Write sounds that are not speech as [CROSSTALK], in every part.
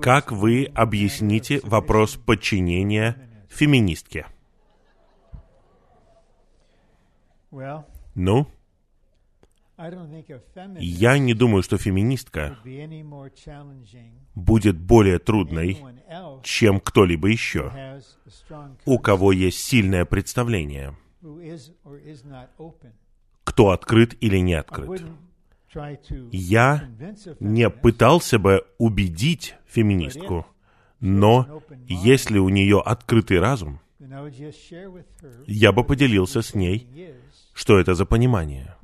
Как вы объясните вопрос подчинения феминистке? Ну, я не думаю, что феминистка будет более трудной, чем кто-либо еще, у кого есть сильное представление, кто открыт или не открыт. Я не пытался бы убедить феминистку, но если у нее открытый разум, я бы поделился с ней, что это за понимание,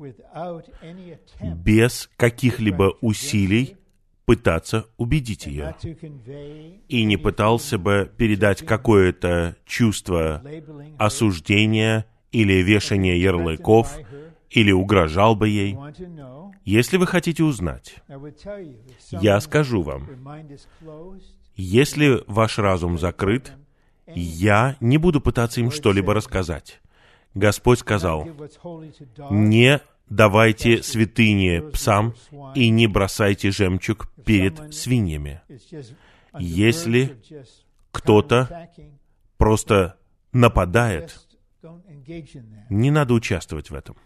без каких-либо усилий пытаться убедить ее. И не пытался бы передать какое-то чувство осуждения или вешания ярлыков, или угрожал бы ей. Если вы хотите узнать, я скажу вам, если ваш разум закрыт, я не буду пытаться им что-либо рассказать. Господь сказал, не давайте святыни псам и не бросайте жемчуг перед свиньями. Если кто-то просто нападает, не надо участвовать в этом.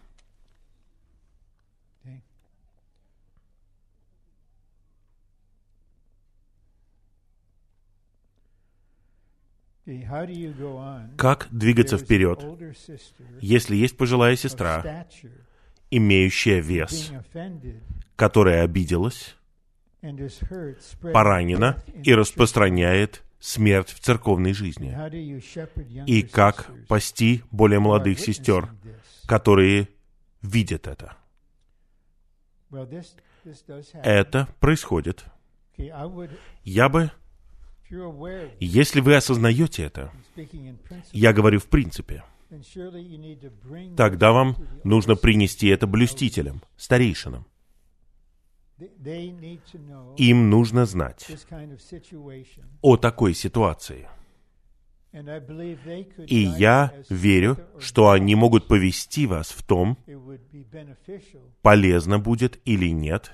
Как двигаться вперед, если есть пожилая сестра, имеющая вес, которая обиделась, поранена и распространяет смерть в церковной жизни? И как пасти более молодых сестер, которые видят это? Это происходит. Я бы если вы осознаете это, я говорю в принципе, тогда вам нужно принести это блюстителям, старейшинам. Им нужно знать о такой ситуации. И я верю, что они могут повести вас в том, полезно будет или нет,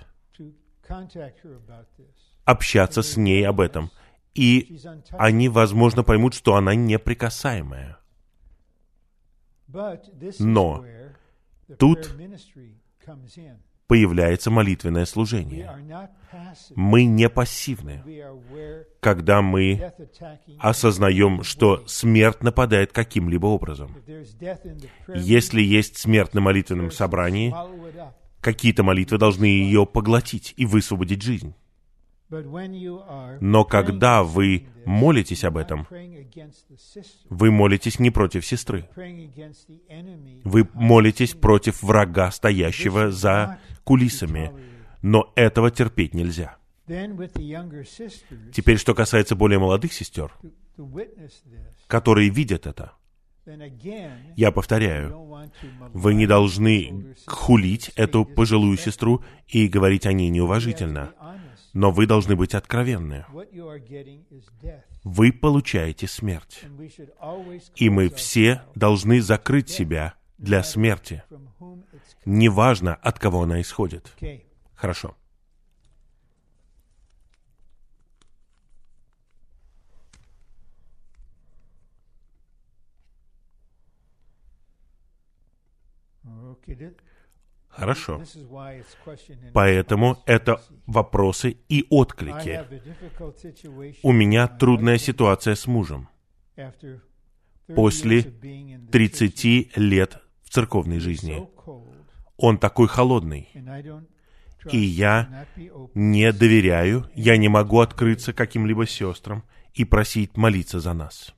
общаться с ней об этом – и они, возможно, поймут, что она неприкасаемая. Но тут появляется молитвенное служение. Мы не пассивны, когда мы осознаем, что смерть нападает каким-либо образом. Если есть смерть на молитвенном собрании, какие-то молитвы должны ее поглотить и высвободить жизнь. Но когда вы молитесь об этом, вы молитесь не против сестры. Вы молитесь против врага, стоящего за кулисами. Но этого терпеть нельзя. Теперь, что касается более молодых сестер, которые видят это, я повторяю, вы не должны хулить эту пожилую сестру и говорить о ней неуважительно. Но вы должны быть откровенны. Вы получаете смерть. И мы все должны закрыть себя для смерти. Неважно, от кого она исходит. Хорошо. Хорошо. Поэтому это вопросы и отклики. У меня трудная ситуация с мужем. После 30 лет в церковной жизни. Он такой холодный. И я не доверяю, я не могу открыться каким-либо сестрам и просить молиться за нас.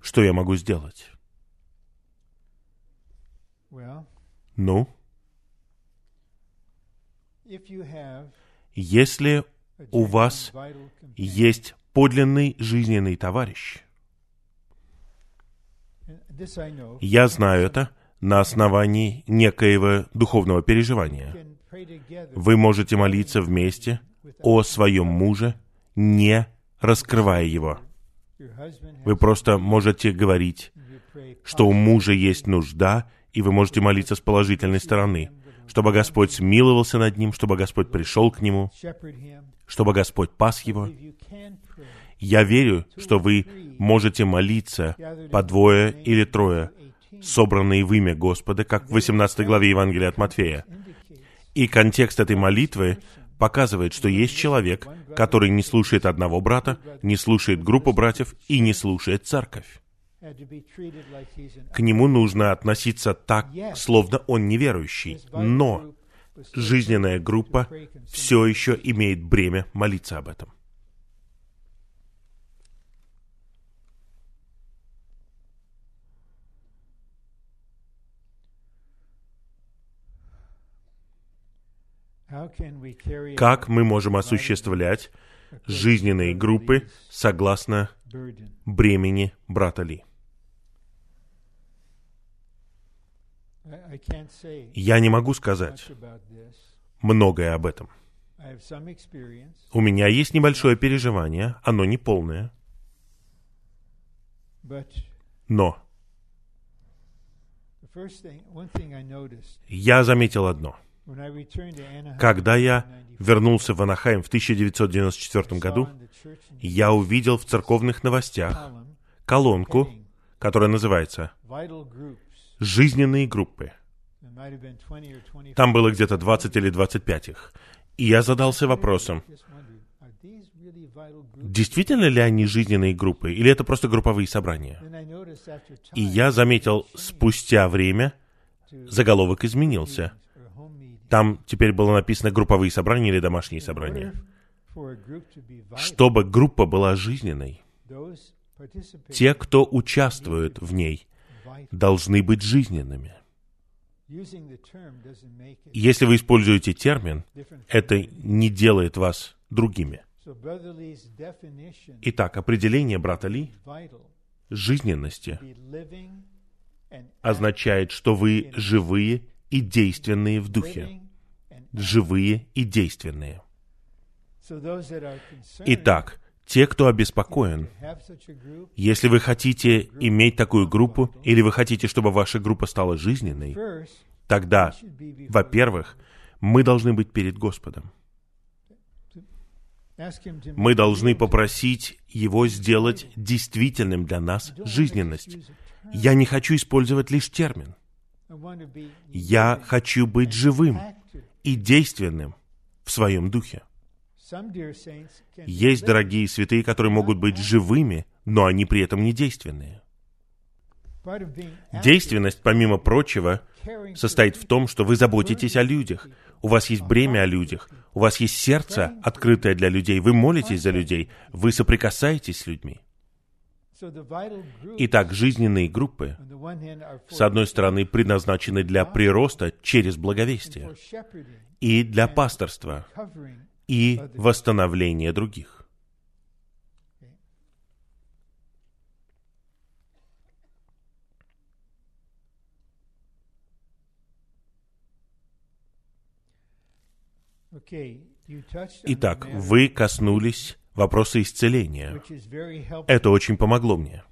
Что я могу сделать? Ну, если у вас есть подлинный жизненный товарищ, я знаю это на основании некоего духовного переживания. Вы можете молиться вместе о своем муже, не раскрывая его. Вы просто можете говорить, что у мужа есть нужда, и вы можете молиться с положительной стороны. чтобы Господь смиловался над ним, чтобы Господь пришел к нему, чтобы Господь пас его. Я верю, что вы можете молиться по двое или трое, собранные в имя Господа, как в 18 главе Евангелия от Матфея. И контекст этой молитвы показывает, что есть человек, который не слушает одного брата, не слушает группу братьев и не слушает церковь. К нему нужно относиться так, словно он неверующий. Но жизненная группа все еще имеет бремя молиться об этом. Как мы можем осуществлять жизненные группы согласно бремени брата Ли? Я не могу сказать многое об этом. У меня есть небольшое переживание, оно не полное. Но я заметил одно — когда я вернулся в Анахайм в 1994 году, я увидел в церковных новостях колонку, которая называется «Жизненные группы». Там было где-то 20 или 25 их. И я задался вопросом, действительно ли они жизненные группы, или это просто групповые собрания? И я заметил, спустя время заголовок изменился. Там теперь было написано групповые собрания или домашние собрания. Чтобы группа была жизненной, те, кто участвует в ней, должны быть жизненными. Если вы используете термин, это не делает вас другими. Итак, определение брата Ли жизненности означает, что вы живые и действенные в духе живые и действенные. Итак, те, кто обеспокоен, если вы хотите иметь такую группу, или вы хотите, чтобы ваша группа стала жизненной, тогда, во-первых, мы должны быть перед Господом. Мы должны попросить Его сделать действительным для нас жизненность. Я не хочу использовать лишь термин. Я хочу быть живым и действенным в своем духе. Есть дорогие святые, которые могут быть живыми, но они при этом не действенные. Действенность, помимо прочего, состоит в том, что вы заботитесь о людях. У вас есть бремя о людях. У вас есть сердце, открытое для людей. Вы молитесь за людей. Вы соприкасаетесь с людьми. Итак, жизненные группы, с одной стороны, предназначены для прироста через благовестие и для пасторства и восстановления других. Итак, вы коснулись вопросы исцеления. Это очень помогло мне.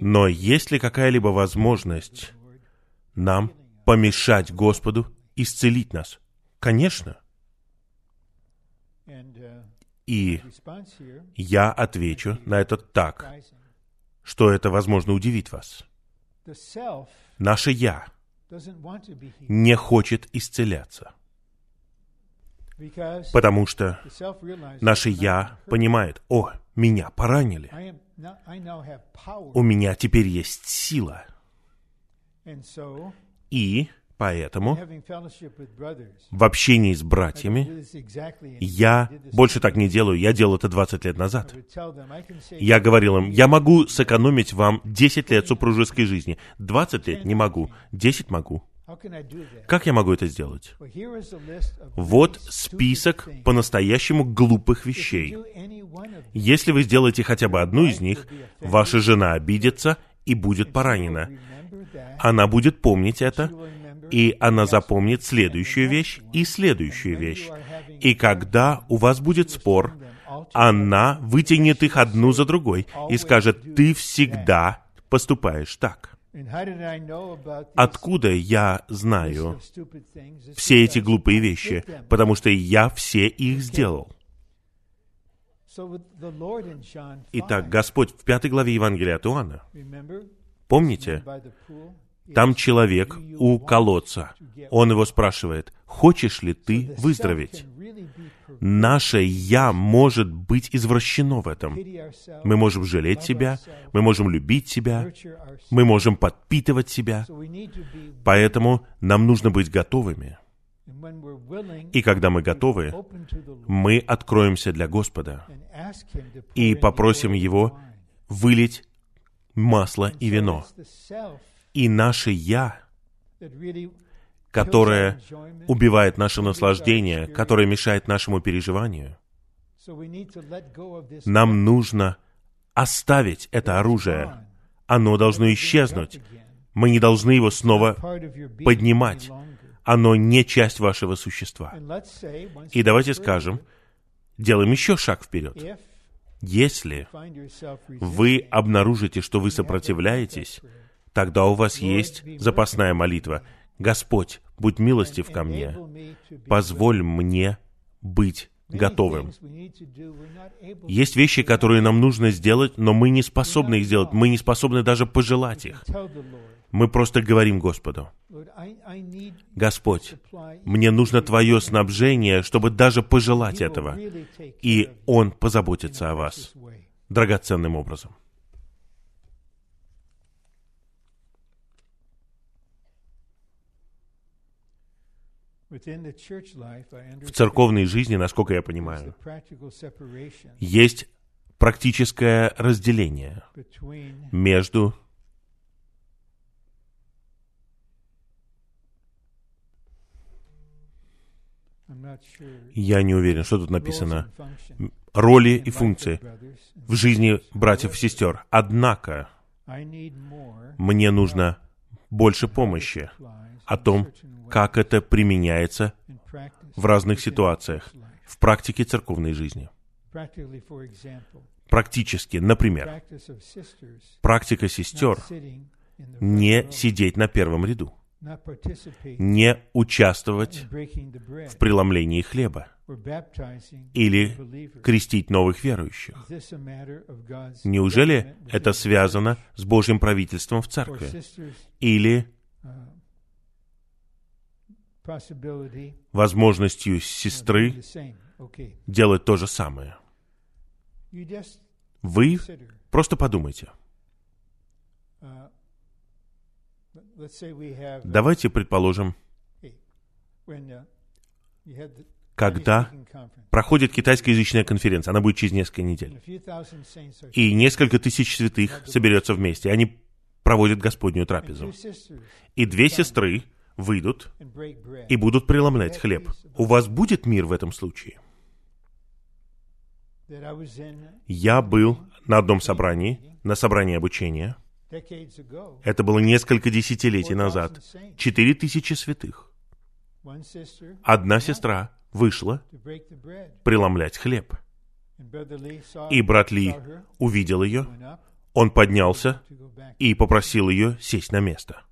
Но есть ли какая-либо возможность нам помешать Господу исцелить нас? Конечно. И я отвечу на это так, что это, возможно, удивит вас. Наше «я» не хочет исцеляться. Потому что наше «я» понимает, «О, меня поранили. У меня теперь есть сила». И поэтому в общении с братьями я больше так не делаю, я делал это 20 лет назад. Я говорил им, я могу сэкономить вам 10 лет супружеской жизни, 20 лет не могу, 10 могу. Как я могу это сделать? Вот список по-настоящему глупых вещей. Если вы сделаете хотя бы одну из них, ваша жена обидится и будет поранена. Она будет помнить это, и она запомнит следующую вещь и следующую вещь. И когда у вас будет спор, она вытянет их одну за другой и скажет, ты всегда поступаешь так. Откуда я знаю все эти глупые вещи? Потому что я все их сделал. Итак, Господь в пятой главе Евангелия от Иоанна, помните, там человек у колодца. Он его спрашивает, хочешь ли ты выздороветь? Наше «я» может быть извращено в этом. Мы можем жалеть себя, мы можем любить себя, мы можем подпитывать себя. Поэтому нам нужно быть готовыми. И когда мы готовы, мы откроемся для Господа и попросим Его вылить масло и вино. И наше «я», которое убивает наше наслаждение, которое мешает нашему переживанию, нам нужно оставить это оружие. Оно должно исчезнуть. Мы не должны его снова поднимать. Оно не часть вашего существа. И давайте скажем, делаем еще шаг вперед. Если вы обнаружите, что вы сопротивляетесь, тогда у вас есть запасная молитва. Господь, будь милостив ко мне, позволь мне быть готовым. Есть вещи, которые нам нужно сделать, но мы не способны их сделать, мы не способны даже пожелать их. Мы просто говорим Господу, Господь, мне нужно Твое снабжение, чтобы даже пожелать этого. И Он позаботится о вас драгоценным образом. В церковной жизни, насколько я понимаю, есть практическое разделение между Я не уверен, что тут написано. Роли и функции в жизни братьев и сестер. Однако, мне нужно больше помощи о том, как это применяется в разных ситуациях, в практике церковной жизни. Практически, например, практика сестер не сидеть на первом ряду не участвовать в преломлении хлеба или крестить новых верующих. Неужели это связано с Божьим правительством в церкви? Или возможностью сестры делать то же самое? Вы просто подумайте – Давайте предположим, uh, когда проходит китайскоязычная конференция, она будет через несколько недель, и несколько тысяч святых соберется вместе, они проводят Господнюю трапезу. И две сестры выйдут и будут преломлять хлеб. У вас будет мир в этом случае? Я был на одном собрании, на собрании обучения — это было несколько десятилетий назад. Четыре тысячи святых. Одна сестра вышла преломлять хлеб. И брат Ли увидел ее, он поднялся и попросил ее сесть на место.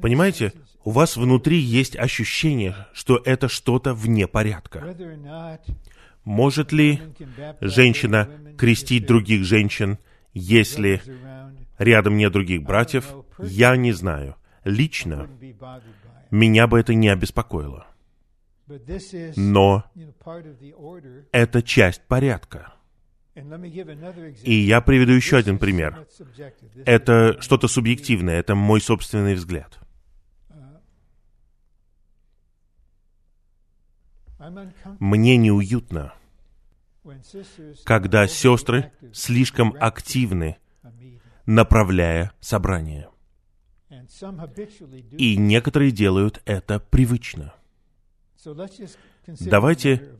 Понимаете, у вас внутри есть ощущение, что это что-то вне порядка. Может ли женщина крестить других женщин если рядом нет других братьев, я не знаю. Лично меня бы это не обеспокоило. Но это часть порядка. И я приведу еще один пример. Это что-то субъективное, это мой собственный взгляд. Мне неуютно, когда сестры слишком активны, направляя собрание. И некоторые делают это привычно. Давайте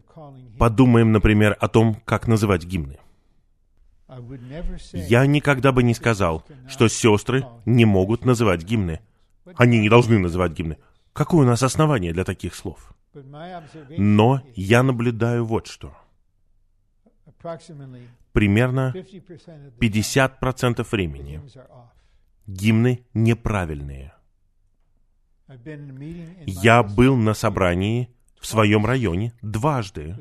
подумаем, например, о том, как называть гимны. Я никогда бы не сказал, что сестры не могут называть гимны. Они не должны называть гимны. Какое у нас основание для таких слов? Но я наблюдаю вот что – примерно 50% времени гимны неправильные. Я был на собрании в своем районе дважды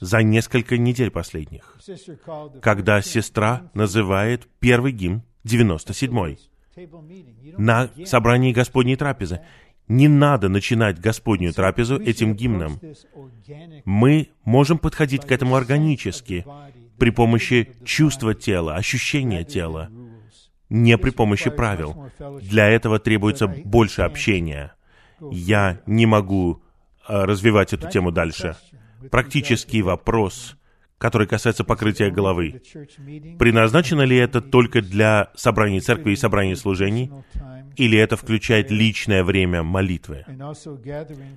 за несколько недель последних, когда сестра называет первый гимн 97-й на собрании Господней трапезы. Не надо начинать Господнюю трапезу этим гимном. Мы можем подходить к этому органически, при помощи чувства тела, ощущения тела, не при помощи правил. Для этого требуется больше общения. Я не могу а, развивать эту тему дальше. Практический вопрос, который касается покрытия головы. Предназначено ли это только для собраний церкви и собраний служений, или это включает личное время молитвы,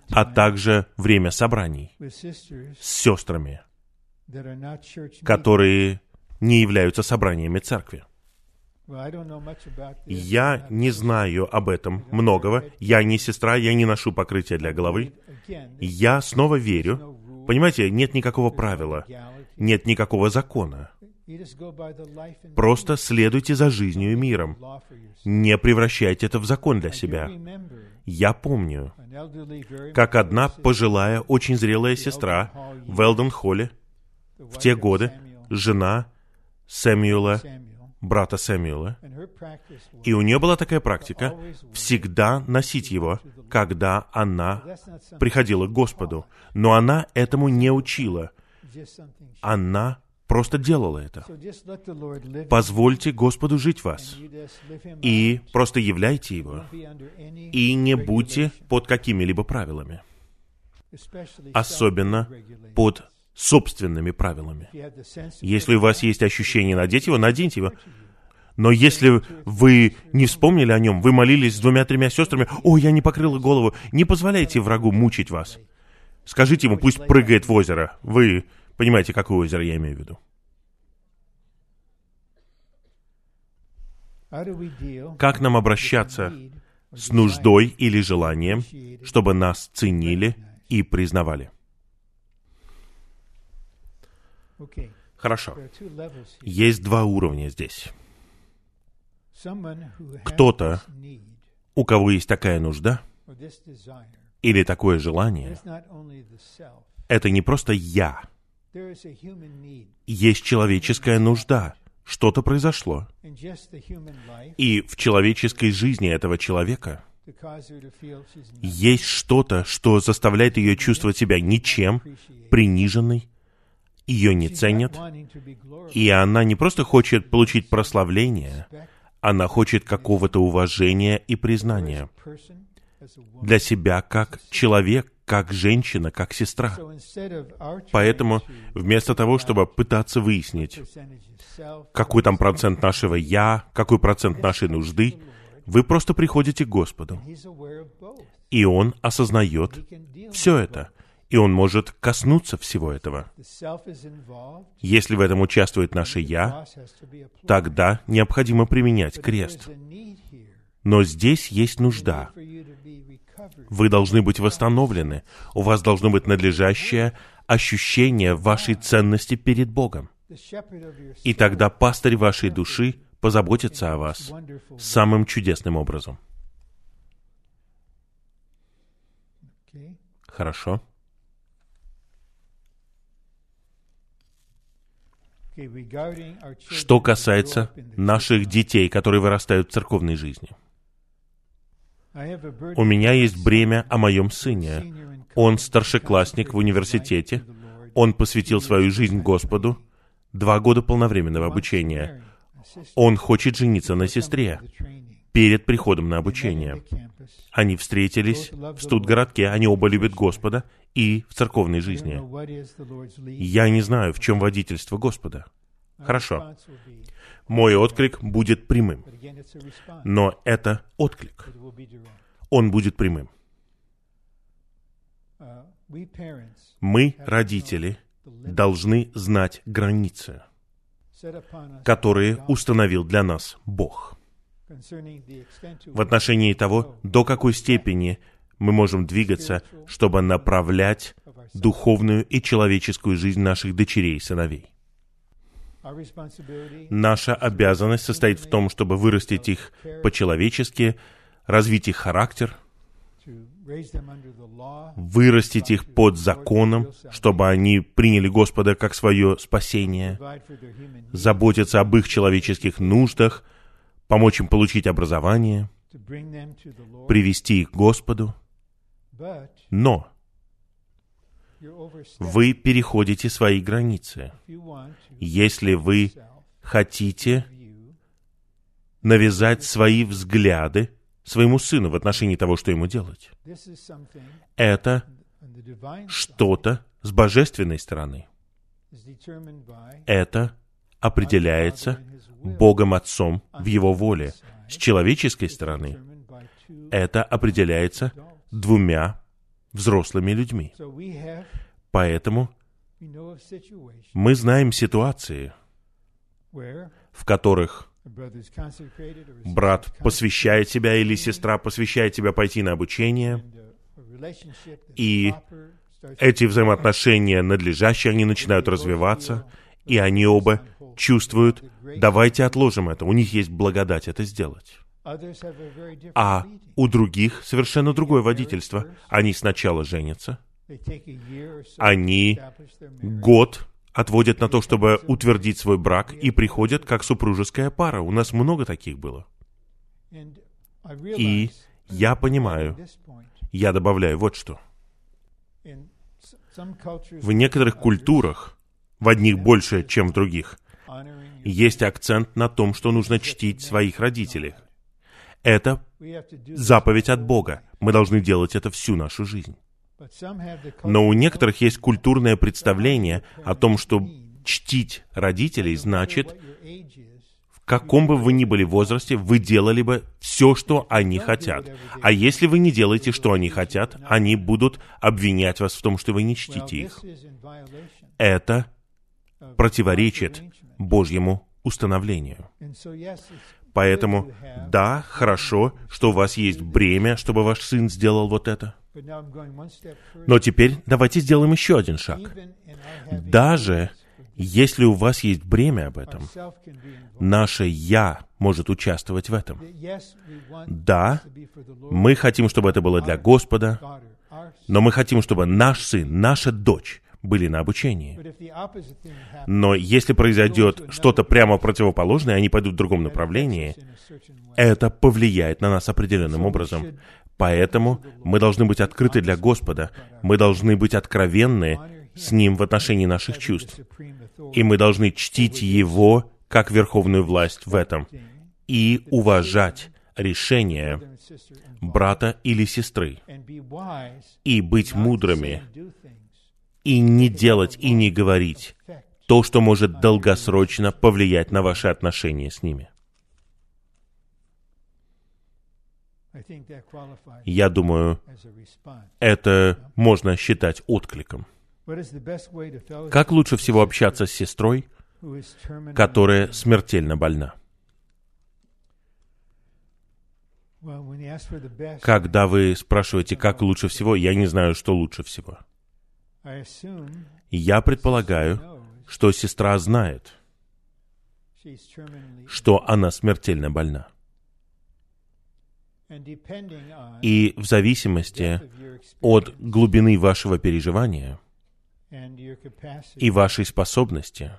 а также время собраний с сестрами, которые не являются собраниями церкви. Я не знаю об этом многого. Я не сестра, я не ношу покрытие для головы. Я снова верю. Понимаете, нет никакого правила, нет никакого закона. Просто следуйте за жизнью и миром. Не превращайте это в закон для себя. Я помню, как одна пожилая, очень зрелая сестра в Элден-Холле в те годы, жена Сэмюэла брата Сэмюэла, и у нее была такая практика всегда носить его, когда она приходила к Господу. Но она этому не учила. Она просто делала это. Позвольте Господу жить вас. И просто являйте Его. И не будьте под какими-либо правилами. Особенно под собственными правилами. Если у вас есть ощущение надеть его, наденьте его. Но если вы не вспомнили о нем, вы молились с двумя-тремя сестрами, «О, я не покрыла голову», не позволяйте врагу мучить вас. Скажите ему, пусть прыгает в озеро. Вы понимаете, какое озеро я имею в виду. Как нам обращаться с нуждой или желанием, чтобы нас ценили и признавали? Хорошо. Есть два уровня здесь. Кто-то, у кого есть такая нужда или такое желание, это не просто «я». Есть человеческая нужда. Что-то произошло. И в человеческой жизни этого человека есть что-то, что заставляет ее чувствовать себя ничем, приниженной, ее не ценят, и она не просто хочет получить прославление, она хочет какого-то уважения и признания для себя как человек, как женщина, как сестра. Поэтому вместо того, чтобы пытаться выяснить, какой там процент нашего «я», какой процент нашей нужды, вы просто приходите к Господу. И Он осознает все это и он может коснуться всего этого. Если в этом участвует наше «я», тогда необходимо применять крест. Но здесь есть нужда. Вы должны быть восстановлены. У вас должно быть надлежащее ощущение вашей ценности перед Богом. И тогда пастырь вашей души позаботится о вас самым чудесным образом. Хорошо. Что касается наших детей, которые вырастают в церковной жизни. У меня есть бремя о моем сыне. Он старшеклассник в университете. Он посвятил свою жизнь Господу. Два года полновременного обучения. Он хочет жениться на сестре перед приходом на обучение. Они встретились в студгородке, они оба любят Господа и в церковной жизни. Я не знаю, в чем водительство Господа. Хорошо. Мой отклик будет прямым. Но это отклик. Он будет прямым. Мы, родители, должны знать границы, которые установил для нас Бог в отношении того, до какой степени мы можем двигаться, чтобы направлять духовную и человеческую жизнь наших дочерей и сыновей. Наша обязанность состоит в том, чтобы вырастить их по-человечески, развить их характер, вырастить их под законом, чтобы они приняли Господа как свое спасение, заботиться об их человеческих нуждах, помочь им получить образование, привести их к Господу. Но вы переходите свои границы. Если вы хотите навязать свои взгляды своему сыну в отношении того, что ему делать. Это что-то с божественной стороны. Это определяется Богом Отцом в Его воле. С человеческой стороны это определяется двумя взрослыми людьми. Поэтому мы знаем ситуации, в которых брат посвящает себя или сестра посвящает себя пойти на обучение, и эти взаимоотношения надлежащие, они начинают развиваться, и они оба чувствуют, давайте отложим это, у них есть благодать это сделать. А у других совершенно другое водительство. Они сначала женятся, они год отводят на то, чтобы утвердить свой брак, и приходят как супружеская пара. У нас много таких было. И я понимаю, я добавляю вот что. В некоторых культурах, в одних больше, чем в других, есть акцент на том, что нужно чтить своих родителей. Это заповедь от Бога. Мы должны делать это всю нашу жизнь. Но у некоторых есть культурное представление о том, что чтить родителей значит, в каком бы вы ни были возрасте, вы делали бы все, что они хотят. А если вы не делаете, что они хотят, они будут обвинять вас в том, что вы не чтите их. Это противоречит Божьему установлению. Поэтому, да, хорошо, что у вас есть бремя, чтобы ваш сын сделал вот это — но теперь давайте сделаем еще один шаг. Даже если у вас есть бремя об этом, наше «я» может участвовать в этом. Да, мы хотим, чтобы это было для Господа, но мы хотим, чтобы наш сын, наша дочь были на обучении. Но если произойдет что-то прямо противоположное, они пойдут в другом направлении, это повлияет на нас определенным образом. Поэтому мы должны быть открыты для Господа, мы должны быть откровенны с Ним в отношении наших чувств. И мы должны чтить Его как верховную власть в этом и уважать решение брата или сестры, и быть мудрыми, и не делать и не говорить то, что может долгосрочно повлиять на ваши отношения с ними. Я думаю, это можно считать откликом. Как лучше всего общаться с сестрой, которая смертельно больна? Когда вы спрашиваете, как лучше всего, я не знаю, что лучше всего. Я предполагаю, что сестра знает, что она смертельно больна. И в зависимости от глубины вашего переживания и вашей способности,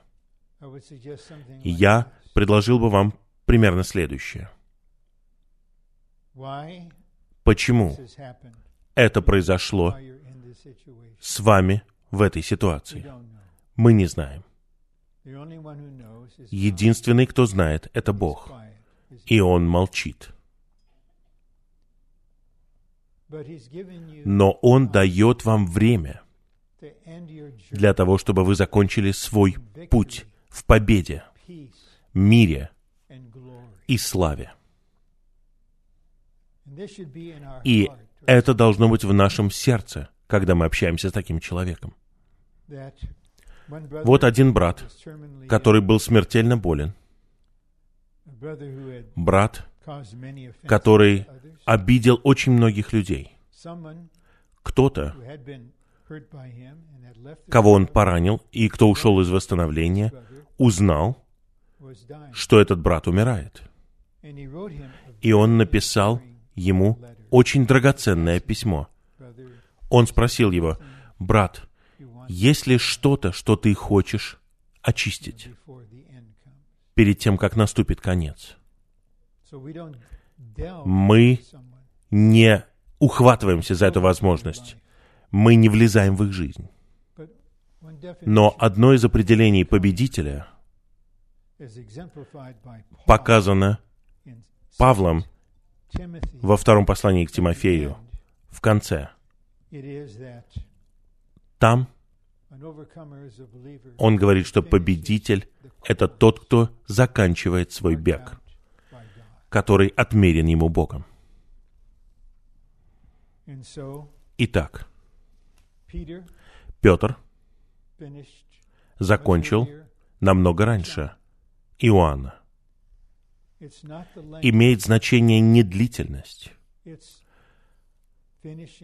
я предложил бы вам примерно следующее. Почему это произошло с вами в этой ситуации? Мы не знаем. Единственный, кто знает, это Бог. И Он молчит. Но Он дает вам время для того, чтобы вы закончили свой путь в победе, мире и славе. И это должно быть в нашем сердце, когда мы общаемся с таким человеком. Вот один брат, который был смертельно болен, брат, который обидел очень многих людей. Кто-то, кого он поранил и кто ушел из восстановления, узнал, что этот брат умирает. И он написал ему очень драгоценное письмо. Он спросил его, «Брат, есть ли что-то, что ты хочешь очистить перед тем, как наступит конец?» Мы не ухватываемся за эту возможность. Мы не влезаем в их жизнь. Но одно из определений победителя показано Павлом во втором послании к Тимофею, в конце. Там он говорит, что победитель — это тот, кто заканчивает свой бег, который отмерен ему Богом. Итак, Петр закончил намного раньше Иоанна. Имеет значение не длительность,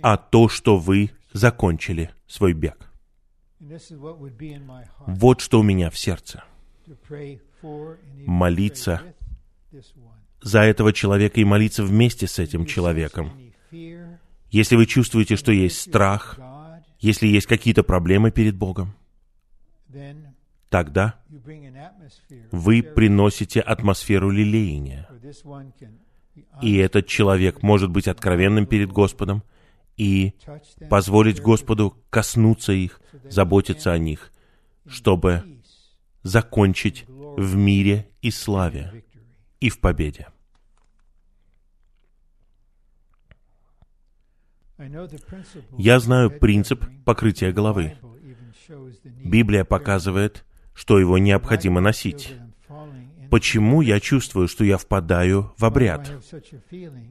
а то, что вы закончили свой бег. Вот что у меня в сердце. Молиться за этого человека и молиться вместе с этим человеком. Если вы чувствуете, что есть страх, если есть какие-то проблемы перед Богом, тогда вы приносите атмосферу лелеяния. И этот человек может быть откровенным перед Господом и позволить Господу коснуться их, заботиться о них, чтобы закончить в мире и славе и в победе. Я знаю принцип покрытия головы. Библия показывает, что его необходимо носить. Почему я чувствую, что я впадаю в обряд?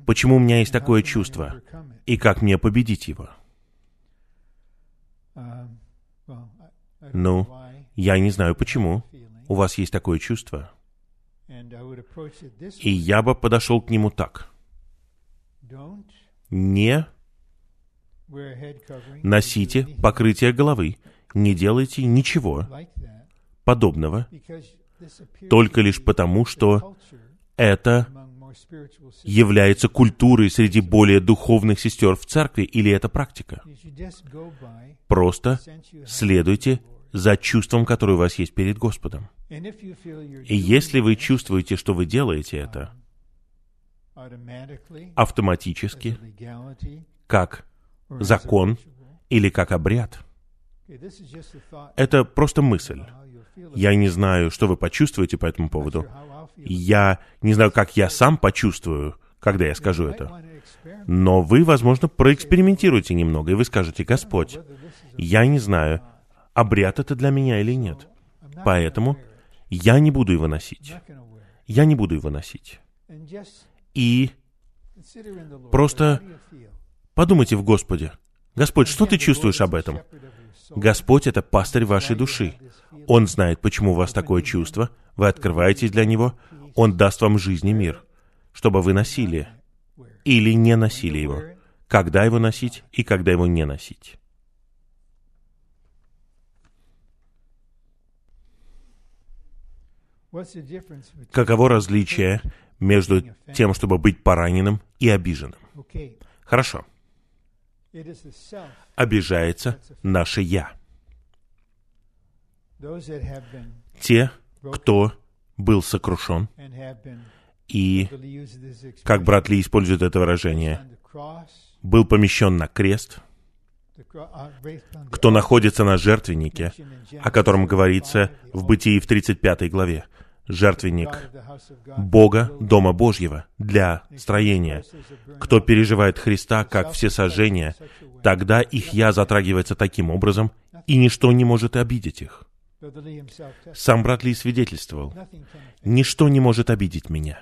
Почему у меня есть такое чувство? И как мне победить его? Ну, я не знаю почему. У вас есть такое чувство. И я бы подошел к нему так. Не носите покрытие головы, не делайте ничего подобного, только лишь потому, что это является культурой среди более духовных сестер в церкви, или это практика. Просто следуйте за чувством, которое у вас есть перед Господом. И если вы чувствуете, что вы делаете это, автоматически, как закон или как обряд. Это просто мысль. Я не знаю, что вы почувствуете по этому поводу. Я не знаю, как я сам почувствую, когда я скажу это. Но вы, возможно, проэкспериментируете немного, и вы скажете, Господь, я не знаю, обряд это для меня или нет. Поэтому я не буду его носить. Я не буду его носить. И просто Подумайте в Господе. Господь, что ты чувствуешь об этом? Господь — это пастырь вашей души. Он знает, почему у вас такое чувство. Вы открываетесь для Него. Он даст вам жизнь и мир, чтобы вы носили или не носили его. Когда его носить и когда его не носить. Каково различие между тем, чтобы быть пораненным и обиженным? Хорошо обижается наше «я». Те, кто был сокрушен, и, как брат Ли использует это выражение, был помещен на крест, кто находится на жертвеннике, о котором говорится в Бытии в 35 главе, жертвенник Бога, Дома Божьего, для строения. Кто переживает Христа как все сожжения, тогда их «я» затрагивается таким образом, и ничто не может обидеть их. Сам брат Ли свидетельствовал, «Ничто не может обидеть меня».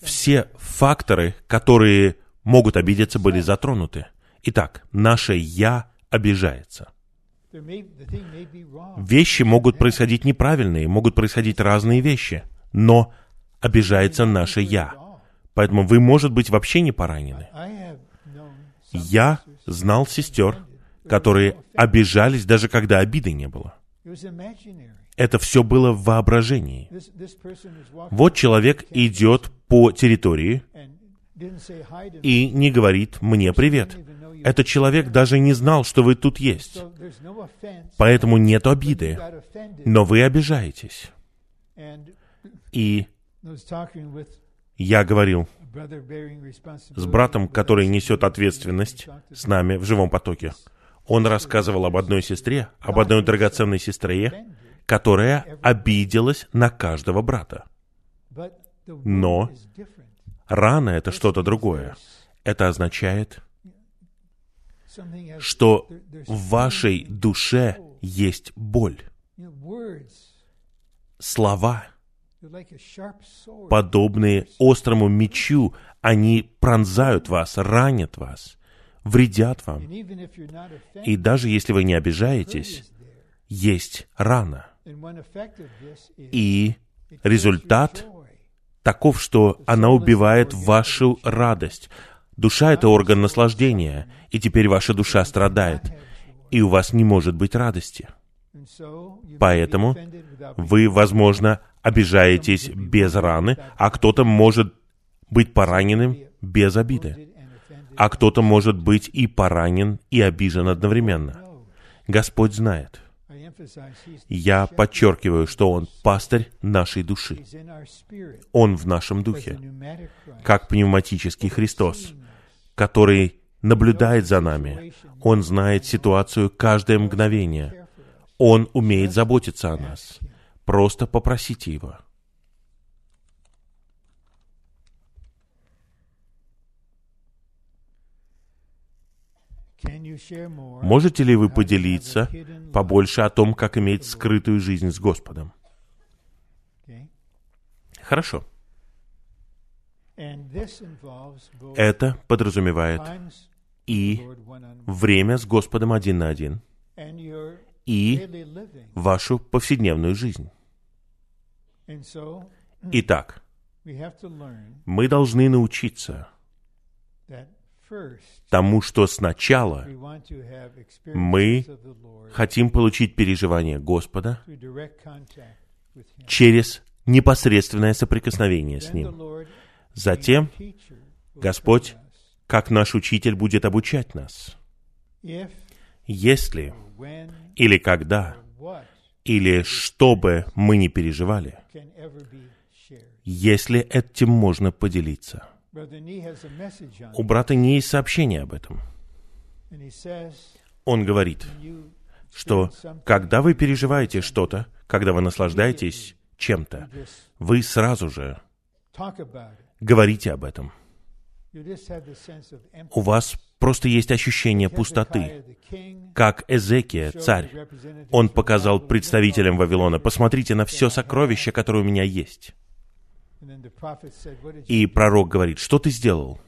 Все факторы, которые могут обидеться, были затронуты. Итак, наше «я» обижается. Вещи могут происходить неправильные, могут происходить разные вещи, но обижается наше «я». Поэтому вы, может быть, вообще не поранены. Я знал сестер, которые обижались, даже когда обиды не было. Это все было в воображении. Вот человек идет по территории и не говорит «мне привет». Этот человек даже не знал, что вы тут есть. Поэтому нет обиды. Но вы обижаетесь. И я говорил с братом, который несет ответственность с нами в живом потоке. Он рассказывал об одной сестре, об одной драгоценной сестре, которая обиделась на каждого брата. Но рана — это что-то другое. Это означает, что в вашей душе есть боль. Слова, подобные острому мечу, они пронзают вас, ранят вас, вредят вам. И даже если вы не обижаетесь, есть рана. И результат таков, что она убивает вашу радость. Душа — это орган наслаждения, и теперь ваша душа страдает, и у вас не может быть радости. Поэтому вы, возможно, обижаетесь без раны, а кто-то может быть пораненным без обиды. А кто-то может быть и поранен, и обижен одновременно. Господь знает. Я подчеркиваю, что Он пастырь нашей души. Он в нашем духе, как пневматический Христос, который наблюдает за нами. Он знает ситуацию каждое мгновение. Он умеет заботиться о нас. Просто попросите Его. Можете ли вы поделиться побольше о том, как иметь скрытую жизнь с Господом? Хорошо. Это подразумевает и время с Господом один на один, и вашу повседневную жизнь. Итак, мы должны научиться тому, что сначала мы хотим получить переживание Господа через непосредственное соприкосновение с Ним. Затем Господь, как наш учитель, будет обучать нас. Если или когда или что бы мы ни переживали, если этим можно поделиться – у брата не есть сообщение об этом. Он говорит, что когда вы переживаете что-то, когда вы наслаждаетесь чем-то, вы сразу же говорите об этом. У вас просто есть ощущение пустоты. Как Эзекия, царь, он показал представителям Вавилона, посмотрите на все сокровище, которое у меня есть. И пророк говорит, что ты сделал?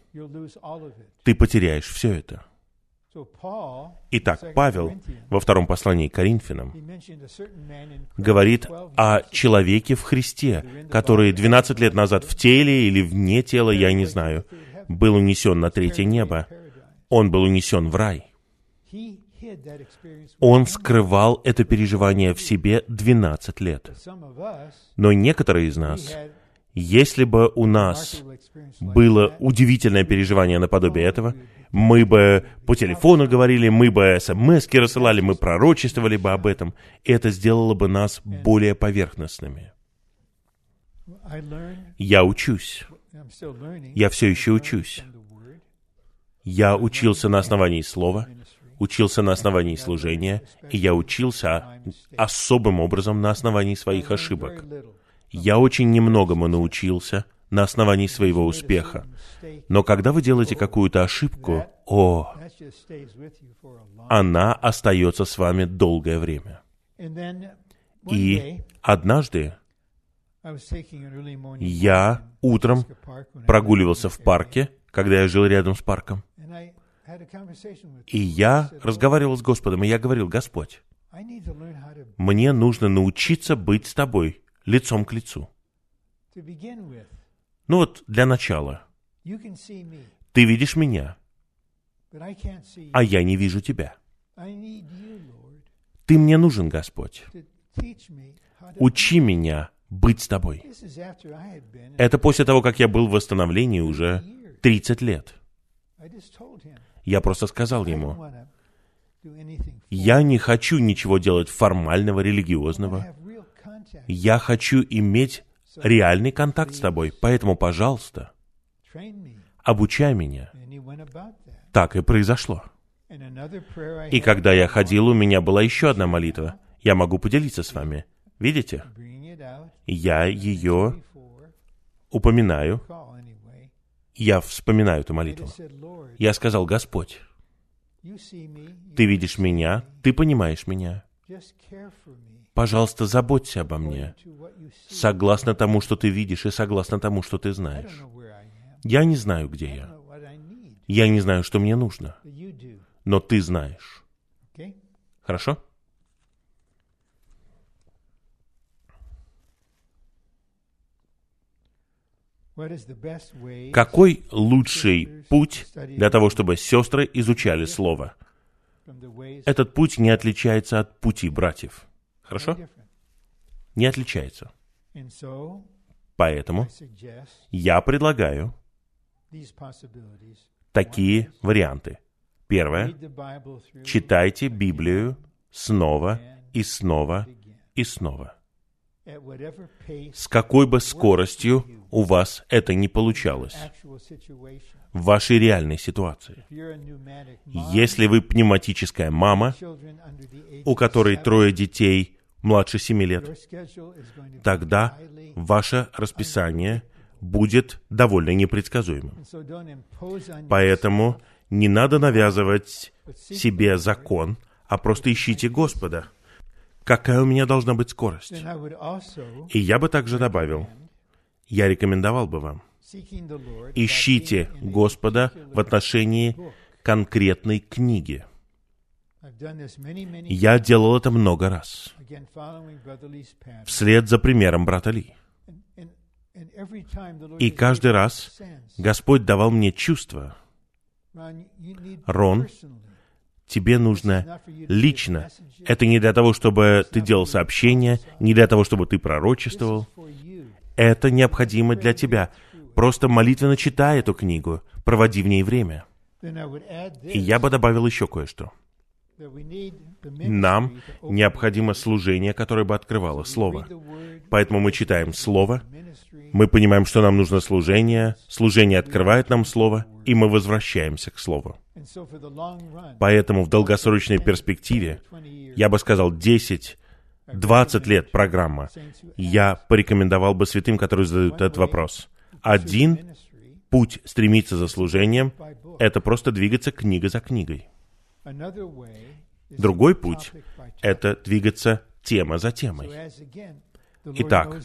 Ты потеряешь все это. Итак, Павел во втором послании к Коринфянам говорит о человеке в Христе, который 12 лет назад в теле или вне тела, я не знаю, был унесен на третье небо. Он был унесен в рай. Он скрывал это переживание в себе 12 лет. Но некоторые из нас если бы у нас было удивительное переживание наподобие этого, мы бы по телефону говорили, мы бы смс рассылали, мы пророчествовали бы об этом, это сделало бы нас более поверхностными. Я учусь. Я все еще учусь. Я учился на основании слова, учился на основании служения, и я учился особым образом на основании своих ошибок. Я очень немногому научился на основании своего успеха. Но когда вы делаете какую-то ошибку, о, она остается с вами долгое время. И однажды я утром прогуливался в парке, когда я жил рядом с парком. И я разговаривал с Господом, и я говорил, Господь, мне нужно научиться быть с Тобой лицом к лицу. Ну вот, для начала. Ты видишь меня. а я не вижу Тебя. Ты мне нужен, Господь. Учи меня быть с Тобой. Это после того, как я был в восстановлении уже 30 лет. Я просто сказал ему, я не хочу ничего делать формального, религиозного. Я хочу иметь реальный контакт с тобой, поэтому, пожалуйста, обучай меня. Так и произошло. И когда я ходил, у меня была еще одна молитва. Я могу поделиться с вами. Видите? Я ее упоминаю. Я вспоминаю эту молитву. Я сказал, Господь, Ты видишь меня, Ты понимаешь меня. Пожалуйста, заботься обо мне, согласно тому, что Ты видишь, и согласно тому, что Ты знаешь. Я не знаю, где я. Я не знаю, что мне нужно. Но Ты знаешь. Хорошо? Какой лучший путь для того, чтобы сестры изучали Слово? Этот путь не отличается от пути братьев. Хорошо? Не отличается. Поэтому я предлагаю такие варианты. Первое. Читайте Библию снова и снова и снова с какой бы скоростью у вас это не получалось в вашей реальной ситуации. Если вы пневматическая мама, у которой трое детей младше семи лет, тогда ваше расписание будет довольно непредсказуемым. Поэтому не надо навязывать себе закон, а просто ищите Господа – какая у меня должна быть скорость. И я бы также добавил, я рекомендовал бы вам, ищите Господа в отношении конкретной книги. Я делал это много раз, вслед за примером брата Ли. И каждый раз Господь давал мне чувство, Рон, тебе нужно лично. Это не для того, чтобы ты делал сообщения, не для того, чтобы ты пророчествовал. Это необходимо для тебя. Просто молитвенно читай эту книгу, проводи в ней время. И я бы добавил еще кое-что. Нам необходимо служение, которое бы открывало Слово. Поэтому мы читаем Слово, мы понимаем, что нам нужно служение, служение открывает нам Слово, и мы возвращаемся к Слову. Поэтому в долгосрочной перспективе, я бы сказал, 10 20 лет программа, я порекомендовал бы святым, которые задают этот вопрос. Один путь стремиться за служением — это просто двигаться книга за книгой. Другой путь — это двигаться тема за темой. Итак,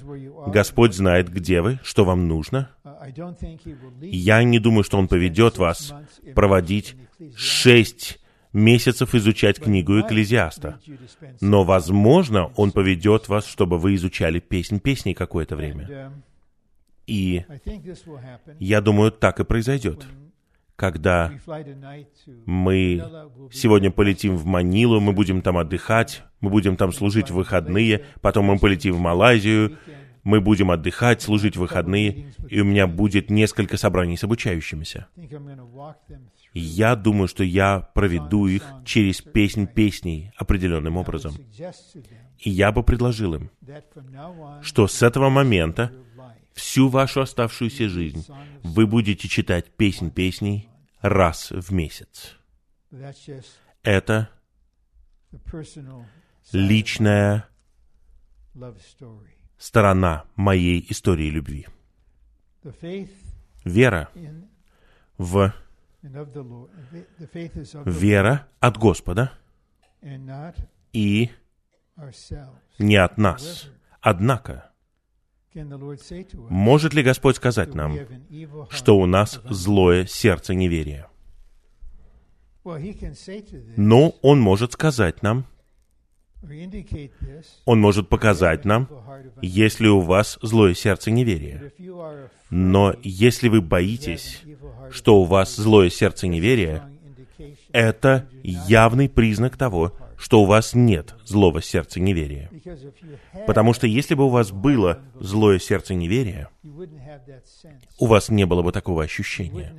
Господь знает, где вы, что вам нужно. Я не думаю, что Он поведет вас проводить шесть месяцев изучать книгу Экклезиаста. Но, возможно, Он поведет вас, чтобы вы изучали песнь песней какое-то время. И я думаю, так и произойдет когда мы сегодня полетим в Манилу, мы будем там отдыхать, мы будем там служить в выходные, потом мы полетим в Малайзию, мы будем отдыхать, служить в выходные, и у меня будет несколько собраний с обучающимися. Я думаю, что я проведу их через песнь песней определенным образом. И я бы предложил им, что с этого момента всю вашу оставшуюся жизнь вы будете читать песнь песней раз в месяц. Это личная сторона моей истории любви. Вера в вера от Господа и не от нас. Однако, может ли Господь сказать нам, что у нас злое сердце неверия? Но Он может сказать нам, Он может показать нам, если у вас злое сердце неверия. Но если вы боитесь, что у вас злое сердце неверия, это явный признак того, что у вас нет злого сердца неверия. Потому что если бы у вас было злое сердце неверия, у вас не было бы такого ощущения.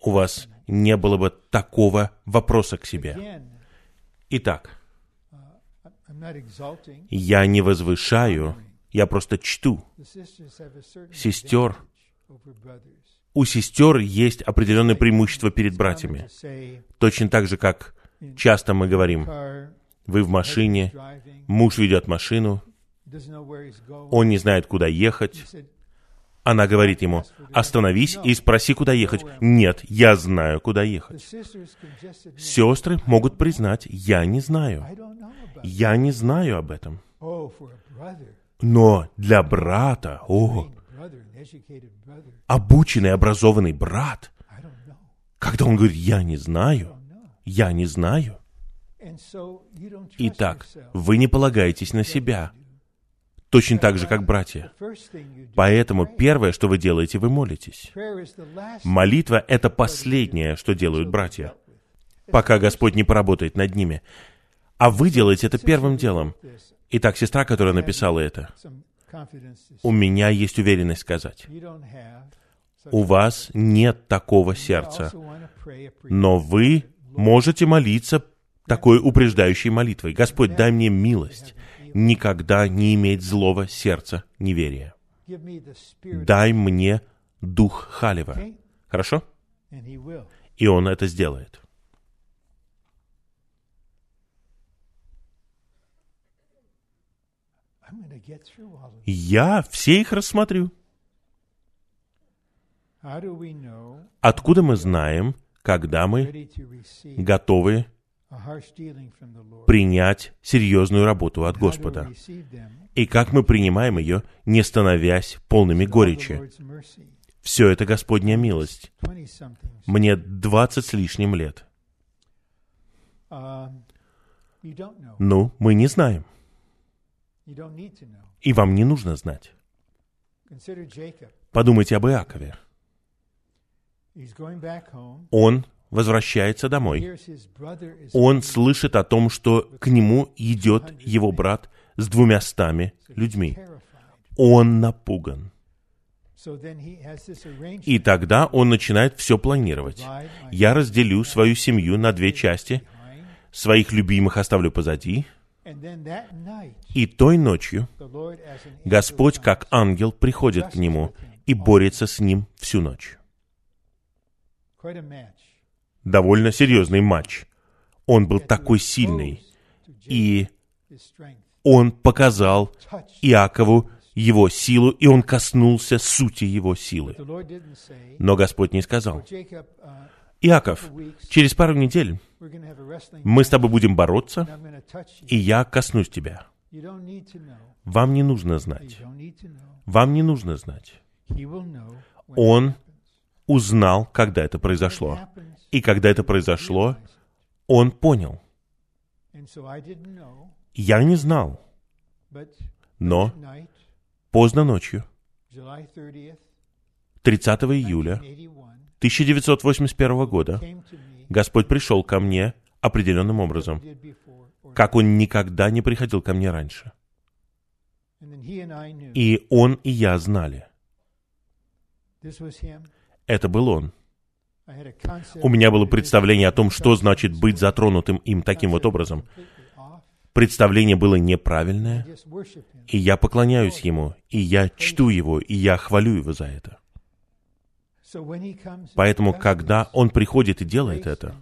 У вас не было бы такого вопроса к себе. Итак, я не возвышаю, я просто чту. Сестер, у сестер есть определенное преимущество перед братьями. Точно так же, как часто мы говорим, вы в машине, муж ведет машину, он не знает, куда ехать. Она говорит ему, остановись и спроси, куда ехать. Нет, я знаю, куда ехать. Сестры могут признать, я не знаю. Я не знаю об этом. Но для брата, о, обученный, образованный брат, когда он говорит, я не знаю, я не знаю. Итак, вы не полагаетесь на себя, точно так же, как братья. Поэтому первое, что вы делаете, вы молитесь. Молитва — это последнее, что делают братья, пока Господь не поработает над ними. А вы делаете это первым делом. Итак, сестра, которая написала это, у меня есть уверенность сказать, у вас нет такого сердца, но вы можете молиться такой упреждающей молитвой. Господь, дай мне милость никогда не иметь злого сердца неверия. Дай мне дух Халева. Хорошо? И он это сделает. Я все их рассмотрю. Откуда мы знаем, когда мы готовы принять серьезную работу от Господа? И как мы принимаем ее, не становясь полными горечи? Все это Господня милость. Мне двадцать с лишним лет. Ну, мы не знаем. И вам не нужно знать. Подумайте об Иакове. Он возвращается домой. Он слышит о том, что к нему идет его брат с двумя стами людьми. Он напуган. И тогда он начинает все планировать. Я разделю свою семью на две части, своих любимых оставлю позади, и той ночью Господь, как ангел, приходит к нему и борется с ним всю ночь. Довольно серьезный матч. Он был такой сильный, и он показал Иакову его силу, и он коснулся сути его силы. Но Господь не сказал, Иаков, через пару недель мы с тобой будем бороться, и я коснусь тебя. Вам не нужно знать. Вам не нужно знать. Он узнал, когда это произошло. И когда это произошло, он понял. Я не знал. Но поздно ночью, 30 июля 1981 года Господь пришел ко мне определенным образом, как Он никогда не приходил ко мне раньше. И Он и я знали. Это был Он. У меня было представление о том, что значит быть затронутым им таким вот образом. Представление было неправильное, и я поклоняюсь Ему, и я чту Его, и я хвалю Его за это. Поэтому, когда Он приходит и делает это,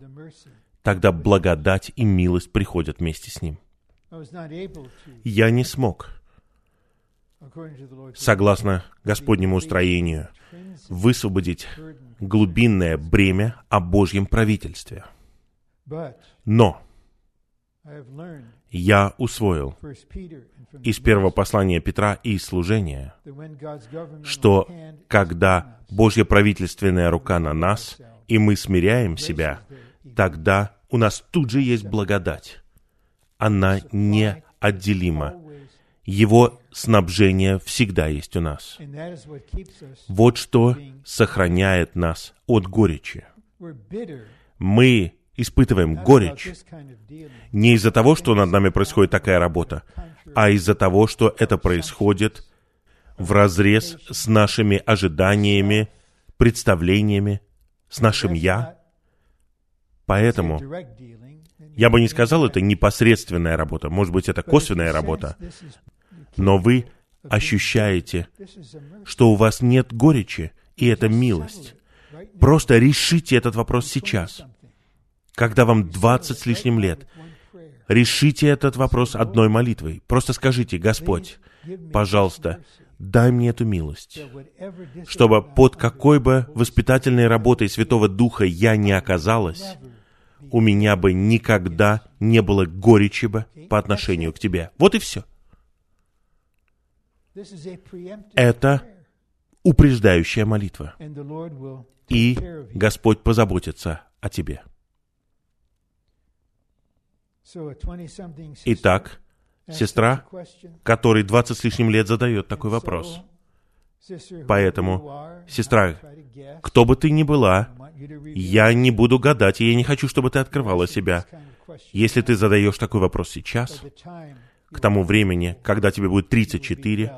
тогда благодать и милость приходят вместе с Ним. Я не смог, согласно Господнему устроению, высвободить глубинное бремя о Божьем правительстве. Но я усвоил из первого послания Петра и из служения, что когда Божья правительственная рука на нас, и мы смиряем себя, тогда у нас тут же есть благодать. Она неотделима. Его снабжение всегда есть у нас. Вот что сохраняет нас от горечи. Мы испытываем горечь не из-за того, что над нами происходит такая работа, а из-за того, что это происходит в разрез с нашими ожиданиями, представлениями, с нашим «я». Поэтому я бы не сказал, это непосредственная работа, может быть, это косвенная работа, но вы ощущаете, что у вас нет горечи, и это милость. Просто решите этот вопрос сейчас, когда вам 20 с лишним лет. Решите этот вопрос одной молитвой. Просто скажите, Господь, пожалуйста, дай мне эту милость, чтобы под какой бы воспитательной работой Святого Духа я не оказалась, у меня бы никогда не было горечи бы по отношению к Тебе. Вот и все. Это упреждающая молитва. И Господь позаботится о тебе. Итак, сестра, которой 20 с лишним лет задает такой вопрос. Поэтому, сестра, кто бы ты ни была, я не буду гадать, и я не хочу, чтобы ты открывала себя. Если ты задаешь такой вопрос сейчас, к тому времени, когда тебе будет 34,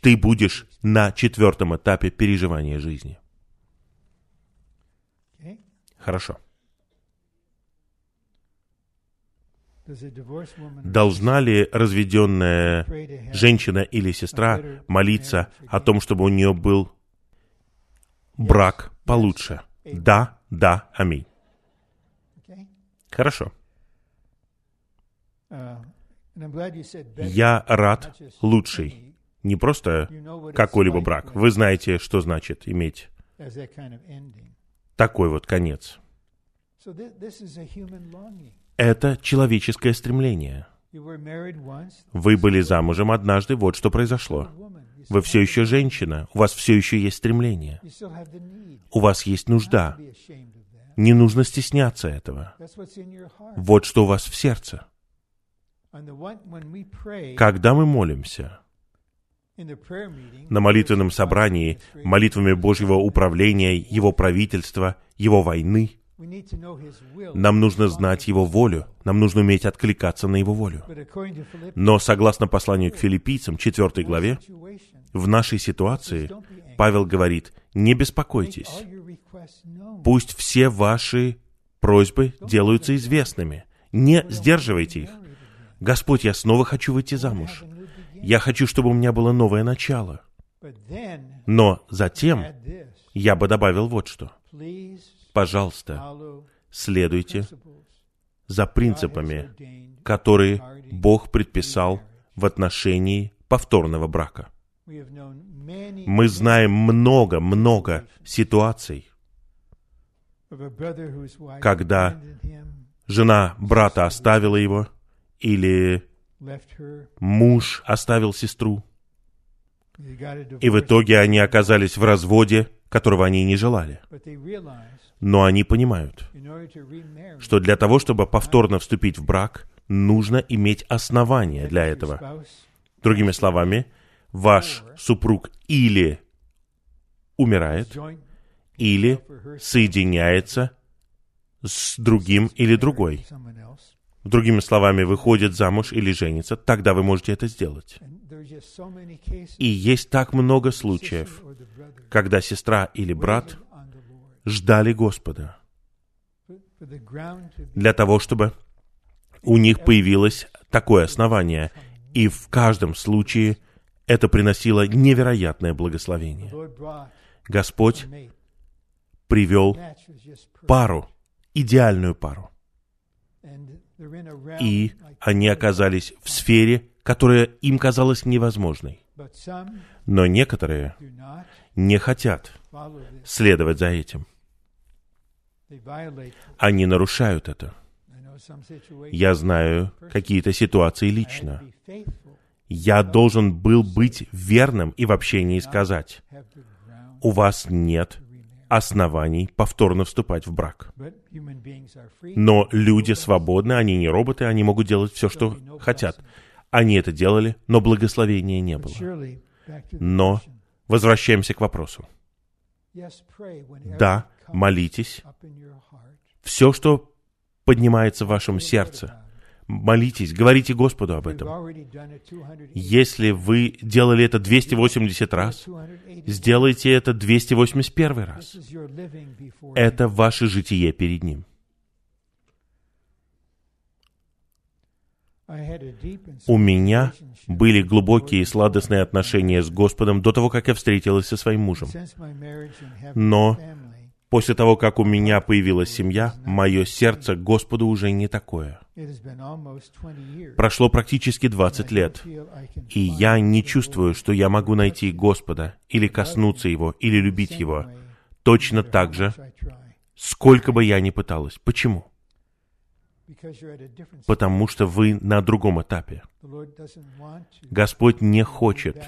ты будешь на четвертом этапе переживания жизни. Хорошо. Должна ли разведенная женщина или сестра молиться о том, чтобы у нее был брак получше? Да, да, аминь. Хорошо. Я рад лучший. Не просто какой-либо брак. Вы знаете, что значит иметь такой вот конец. Это человеческое стремление. Вы были замужем однажды, вот что произошло. Вы все еще женщина, у вас все еще есть стремление. У вас есть нужда. Не нужно стесняться этого. Вот что у вас в сердце. Когда мы молимся, на молитвенном собрании, молитвами Божьего управления, Его правительства, Его войны, нам нужно знать Его волю, нам нужно уметь откликаться на Его волю. Но согласно посланию к филиппийцам, 4 главе, в нашей ситуации Павел говорит, не беспокойтесь, пусть все ваши просьбы делаются известными, не сдерживайте их. Господь, я снова хочу выйти замуж. Я хочу, чтобы у меня было новое начало. Но затем я бы добавил вот что. Пожалуйста, следуйте за принципами, которые Бог предписал в отношении повторного брака. Мы знаем много-много ситуаций, когда жена брата оставила его, или муж оставил сестру, и в итоге они оказались в разводе, которого они не желали. Но они понимают, что для того, чтобы повторно вступить в брак, нужно иметь основания для этого. Другими словами, ваш супруг или умирает, или соединяется с другим или другой другими словами, выходит замуж или женится, тогда вы можете это сделать. И есть так много случаев, когда сестра или брат ждали Господа для того, чтобы у них появилось такое основание. И в каждом случае это приносило невероятное благословение. Господь привел пару, идеальную пару и они оказались в сфере, которая им казалась невозможной. Но некоторые не хотят следовать за этим. Они нарушают это. Я знаю какие-то ситуации лично. Я должен был быть верным и в общении сказать, у вас нет оснований повторно вступать в брак. Но люди свободны, они не роботы, они могут делать все, что хотят. Они это делали, но благословения не было. Но возвращаемся к вопросу. Да, молитесь. Все, что поднимается в вашем сердце, молитесь, говорите Господу об этом. Если вы делали это 280 раз, сделайте это 281 раз. Это ваше житие перед Ним. У меня были глубокие и сладостные отношения с Господом до того, как я встретилась со своим мужем. Но после того, как у меня появилась семья, мое сердце Господу уже не такое. Прошло практически 20 лет, и я не чувствую, что я могу найти Господа, или коснуться Его, или любить Его, точно так же, сколько бы я ни пыталась. Почему? потому что вы на другом этапе. Господь не хочет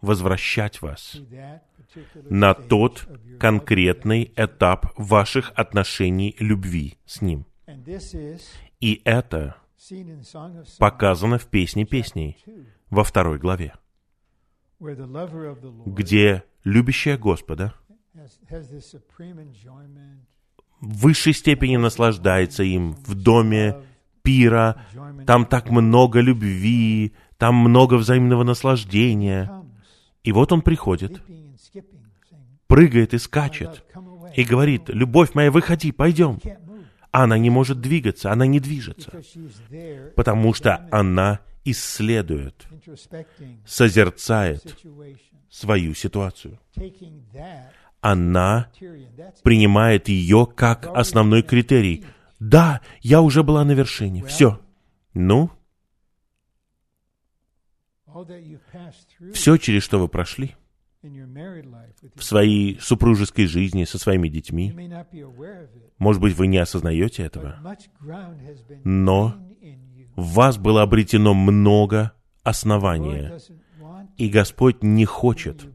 возвращать вас на тот конкретный этап ваших отношений любви с Ним. И это показано в «Песне песней» во второй главе, где любящая Господа в высшей степени наслаждается им в доме пира. Там так много любви, там много взаимного наслаждения. И вот он приходит, прыгает и скачет, и говорит, «Любовь моя, выходи, пойдем». Она не может двигаться, она не движется, потому что она исследует, созерцает свою ситуацию она принимает ее как основной критерий. Да, я уже была на вершине. Все. Ну, все, через что вы прошли в своей супружеской жизни со своими детьми, может быть, вы не осознаете этого, но в вас было обретено много основания, и Господь не хочет,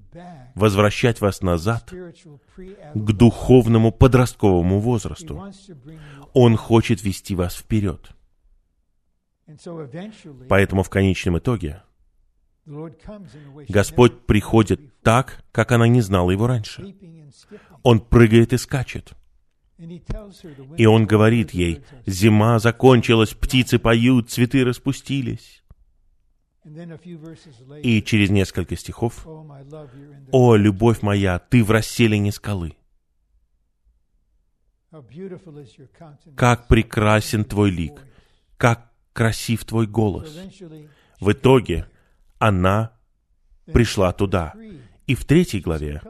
возвращать вас назад к духовному подростковому возрасту. Он хочет вести вас вперед. Поэтому в конечном итоге Господь приходит так, как она не знала его раньше. Он прыгает и скачет. И он говорит ей, зима закончилась, птицы поют, цветы распустились. И через несколько стихов, «О, любовь моя, ты в расселине скалы! Как прекрасен твой лик! Как красив твой голос!» В итоге она пришла туда. И в третьей главе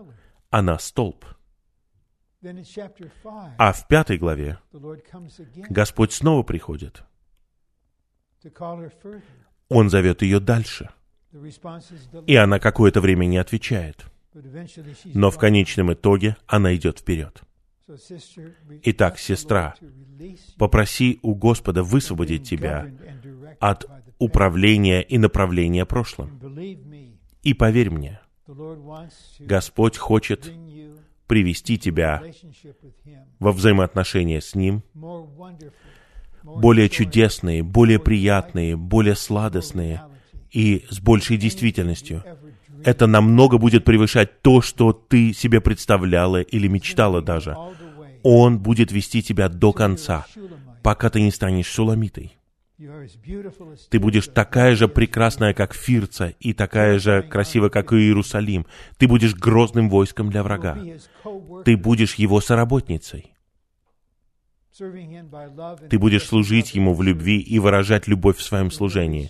она столб. А в пятой главе Господь снова приходит он зовет ее дальше. И она какое-то время не отвечает. Но в конечном итоге она идет вперед. Итак, сестра, попроси у Господа высвободить тебя от управления и направления прошлым. И поверь мне, Господь хочет привести тебя во взаимоотношения с Ним более чудесные, более приятные, более сладостные и с большей действительностью. Это намного будет превышать то, что ты себе представляла или мечтала даже. Он будет вести тебя до конца, пока ты не станешь суламитой. Ты будешь такая же прекрасная, как Фирца, и такая же красивая, как и Иерусалим. Ты будешь грозным войском для врага. Ты будешь его соработницей. Ты будешь служить Ему в любви и выражать любовь в своем служении.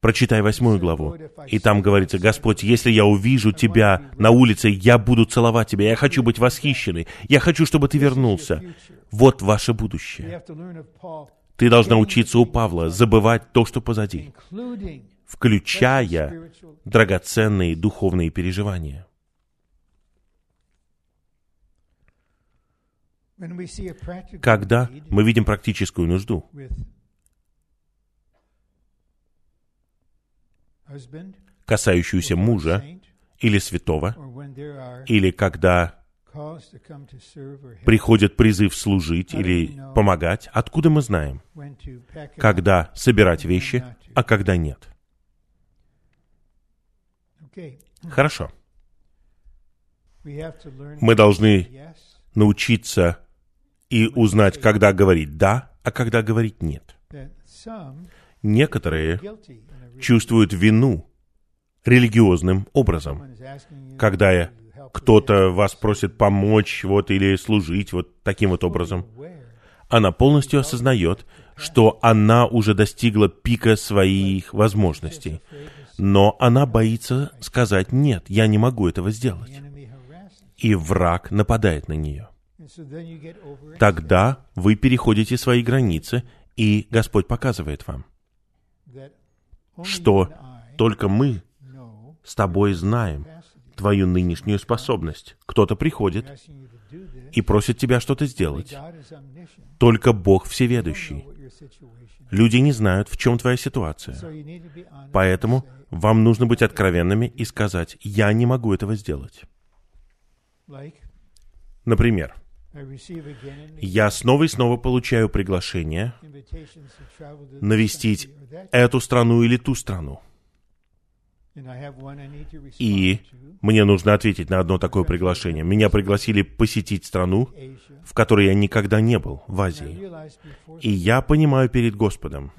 Прочитай восьмую главу, и там говорится, «Господь, если я увижу Тебя на улице, я буду целовать Тебя, я хочу быть восхищенной, я хочу, чтобы Ты вернулся. Вот ваше будущее». Ты должна учиться у Павла забывать то, что позади, включая драгоценные духовные переживания. Когда мы видим практическую нужду, касающуюся мужа или святого, или когда приходит призыв служить или помогать, откуда мы знаем, когда собирать вещи, а когда нет? Хорошо. Мы должны научиться и узнать, когда говорить «да», а когда говорить «нет». Некоторые чувствуют вину религиозным образом, когда кто-то вас просит помочь вот или служить вот таким вот образом. Она полностью осознает, что она уже достигла пика своих возможностей, но она боится сказать «нет, я не могу этого сделать». И враг нападает на нее. Тогда вы переходите свои границы, и Господь показывает вам, что только мы с тобой знаем твою нынешнюю способность. Кто-то приходит и просит тебя что-то сделать. Только Бог всеведущий. Люди не знают, в чем твоя ситуация. Поэтому вам нужно быть откровенными и сказать, я не могу этого сделать. Например, я снова и снова получаю приглашение навестить эту страну или ту страну. И мне нужно ответить на одно такое приглашение. Меня пригласили посетить страну, в которой я никогда не был, в Азии. И я понимаю перед Господом,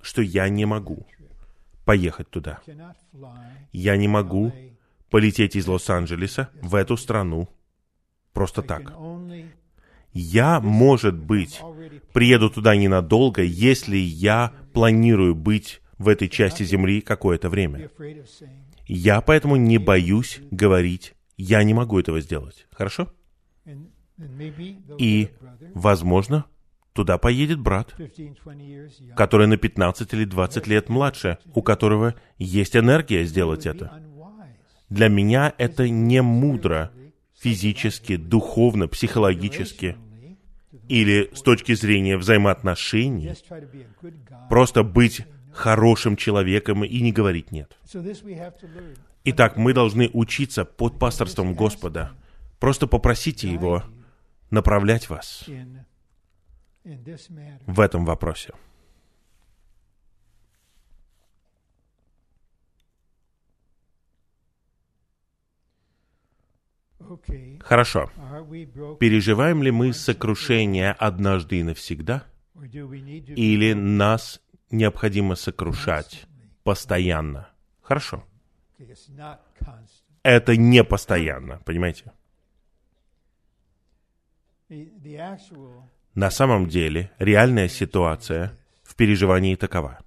что я не могу поехать туда. Я не могу полететь из Лос-Анджелеса в эту страну просто так. Я, может быть, приеду туда ненадолго, если я планирую быть в этой части земли какое-то время. Я поэтому не боюсь говорить, я не могу этого сделать. Хорошо? И, возможно, туда поедет брат, который на 15 или 20 лет младше, у которого есть энергия сделать это. Для меня это не мудро физически, духовно, психологически или с точки зрения взаимоотношений, просто быть хорошим человеком и не говорить «нет». Итак, мы должны учиться под пасторством Господа. Просто попросите Его направлять вас в этом вопросе. Хорошо. Переживаем ли мы сокрушение однажды и навсегда? Или нас необходимо сокрушать постоянно? Хорошо. Это не постоянно, понимаете? На самом деле, реальная ситуация в переживании такова.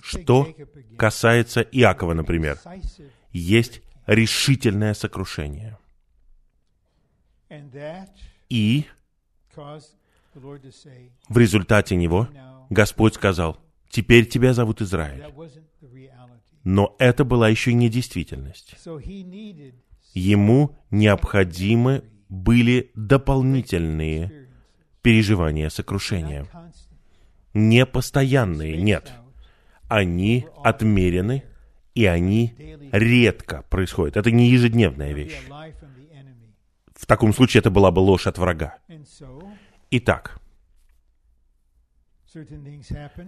Что касается Иакова, например, есть решительное сокрушение. И в результате него Господь сказал, «Теперь тебя зовут Израиль». Но это была еще не действительность. Ему необходимы были дополнительные переживания сокрушения. Не постоянные, нет. Они отмерены и они редко происходят. Это не ежедневная вещь. В таком случае это была бы ложь от врага. Итак,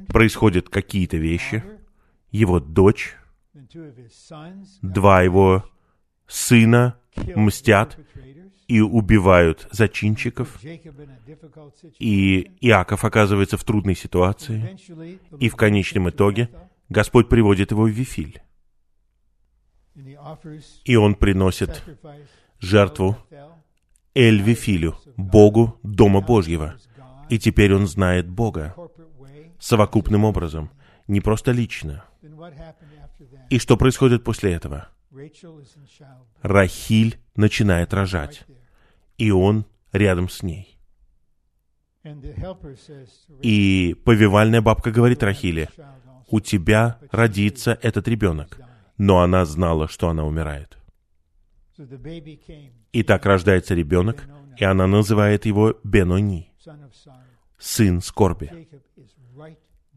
происходят какие-то вещи. Его дочь, два его сына мстят и убивают зачинщиков. И Иаков оказывается в трудной ситуации. И в конечном итоге Господь приводит его в Вифиль. И он приносит жертву Эль-Вифилю, Богу Дома Божьего. И теперь он знает Бога совокупным образом, не просто лично. И что происходит после этого? Рахиль начинает рожать, и он рядом с ней. И повивальная бабка говорит Рахиле, у тебя родится этот ребенок но она знала, что она умирает. И так рождается ребенок, и она называет его Бенони, сын скорби.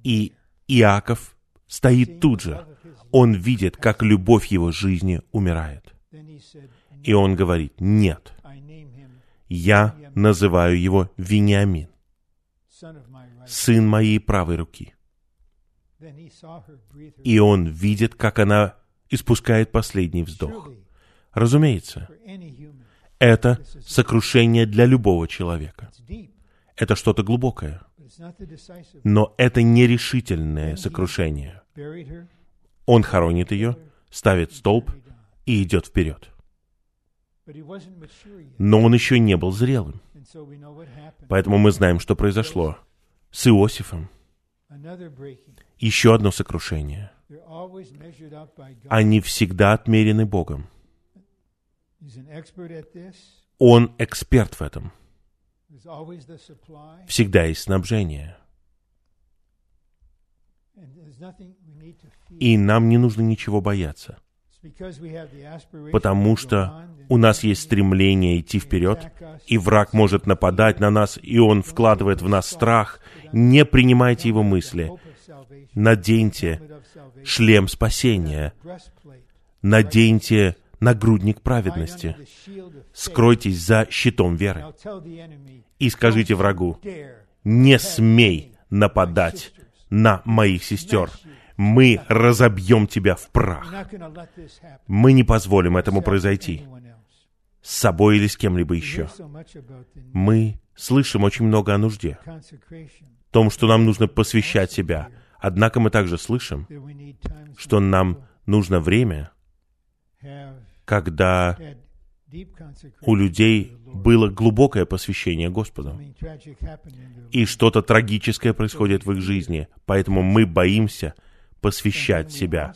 И Иаков стоит тут же. Он видит, как любовь его жизни умирает. И он говорит, нет, я называю его Вениамин, сын моей правой руки. И он видит, как она испускает последний вздох. Разумеется, это сокрушение для любого человека. Это что-то глубокое. Но это нерешительное сокрушение. Он хоронит ее, ставит столб и идет вперед. Но он еще не был зрелым. Поэтому мы знаем, что произошло с Иосифом. Еще одно сокрушение. Они всегда отмерены Богом. Он эксперт в этом. Всегда есть снабжение. И нам не нужно ничего бояться. Потому что у нас есть стремление идти вперед, и враг может нападать на нас, и он вкладывает в нас страх. Не принимайте его мысли. Наденьте шлем спасения. Наденьте нагрудник праведности. Скройтесь за щитом веры. И скажите врагу, не смей нападать на моих сестер. Мы разобьем тебя в прах. Мы не позволим этому произойти с собой или с кем-либо еще. Мы слышим очень много о нужде, том, что нам нужно посвящать себя. Однако мы также слышим, что нам нужно время, когда у людей было глубокое посвящение Господу. И что-то трагическое происходит в их жизни, поэтому мы боимся посвящать себя.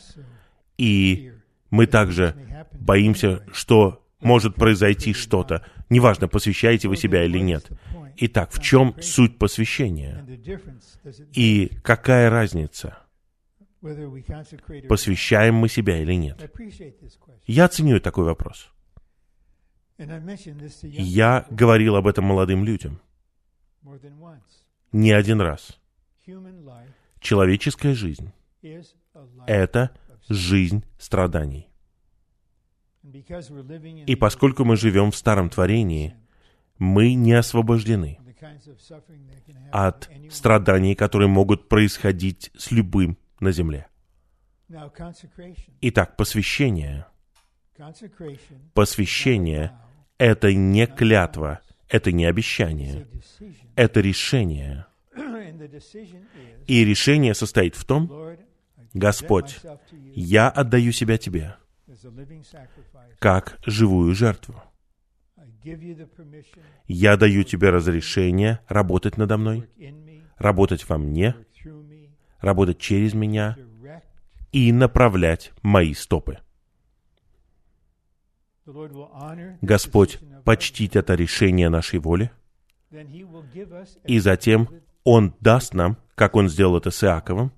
И мы также боимся, что может произойти что-то. Неважно, посвящаете вы себя или нет. Итак, в чем суть посвящения? И какая разница? Посвящаем мы себя или нет? Я ценю такой вопрос. Я говорил об этом молодым людям не один раз. Человеческая жизнь — это жизнь страданий. И поскольку мы живем в старом творении, мы не освобождены от страданий, которые могут происходить с любым на земле. Итак, посвящение. Посвящение — это не клятва, это не обещание, это решение. [CLEARS THROAT] И решение состоит в том, Господь, я отдаю себя Тебе как живую жертву. Я даю Тебе разрешение работать надо мной, работать во мне, работать через меня и направлять мои стопы. Господь почтит это решение нашей воли, и затем Он даст нам, как Он сделал это с Иаковом,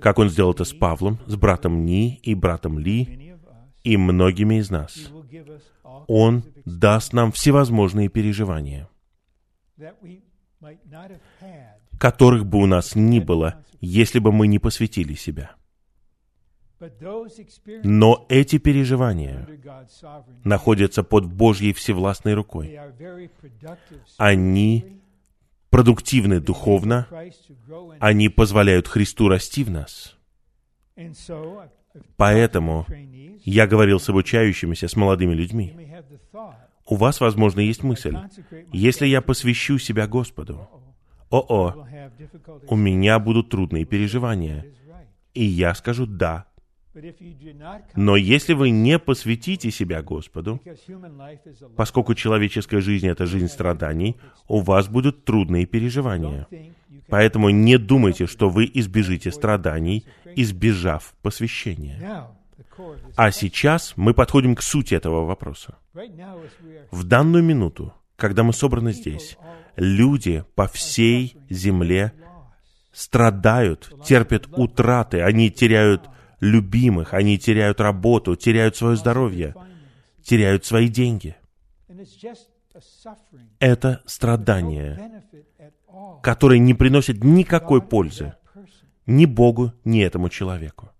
как Он сделал это с Павлом, с братом Ни и братом Ли, и многими из нас. Он даст нам всевозможные переживания, которых бы у нас ни было, если бы мы не посвятили себя. Но эти переживания находятся под Божьей всевластной рукой. Они продуктивны духовно, они позволяют Христу расти в нас. Поэтому я говорил с обучающимися, с молодыми людьми. У вас, возможно, есть мысль, если я посвящу себя Господу, о-о, у меня будут трудные переживания. И я скажу «да». Но если вы не посвятите себя Господу, поскольку человеческая жизнь — это жизнь страданий, у вас будут трудные переживания. Поэтому не думайте, что вы избежите страданий, избежав посвящения. А сейчас мы подходим к сути этого вопроса. В данную минуту, когда мы собраны здесь, люди по всей земле страдают, терпят утраты, они теряют любимых, они теряют работу, теряют свое здоровье, теряют свои деньги. Это страдание, которое не приносит никакой пользы ни Богу, ни этому человеку.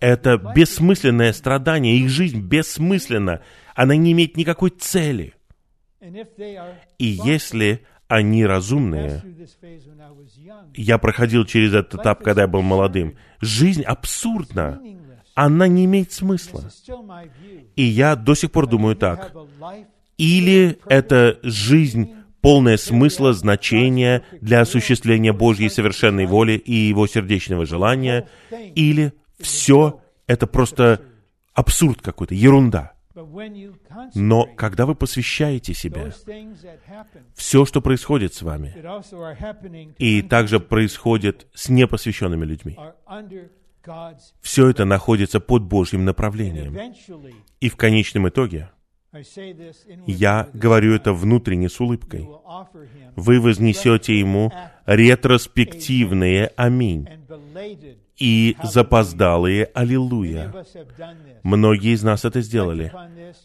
Это бессмысленное страдание, их жизнь бессмысленна, она не имеет никакой цели. И если они разумные, я проходил через этот этап, когда я был молодым, жизнь абсурдна, она не имеет смысла. И я до сих пор думаю так. Или это жизнь полное смысла, значения для осуществления Божьей совершенной воли и Его сердечного желания, или все это просто абсурд какой-то, ерунда. Но когда вы посвящаете себя, все, что происходит с вами, и также происходит с непосвященными людьми, все это находится под Божьим направлением. И в конечном итоге, я говорю это внутренне с улыбкой. Вы вознесете ему ретроспективные «Аминь» и запоздалые «Аллилуйя». Многие из нас это сделали.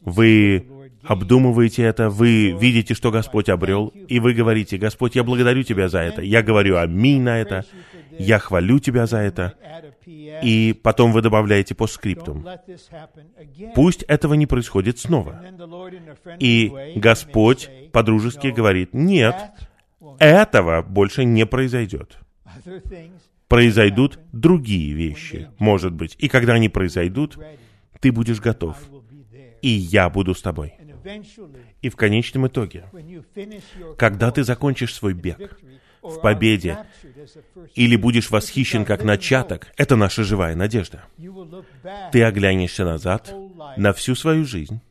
Вы обдумываете это, вы видите, что Господь обрел, и вы говорите, «Господь, я благодарю Тебя за это». Я говорю «Аминь» на это. Я хвалю Тебя за это. И потом вы добавляете по скриптум. Пусть этого не происходит снова. И Господь по-дружески говорит, нет, этого больше не произойдет произойдут другие вещи, может быть. И когда они произойдут, ты будешь готов. И я буду с тобой. И в конечном итоге, когда ты закончишь свой бег в победе или будешь восхищен как начаток, это наша живая надежда. Ты оглянешься назад на всю свою жизнь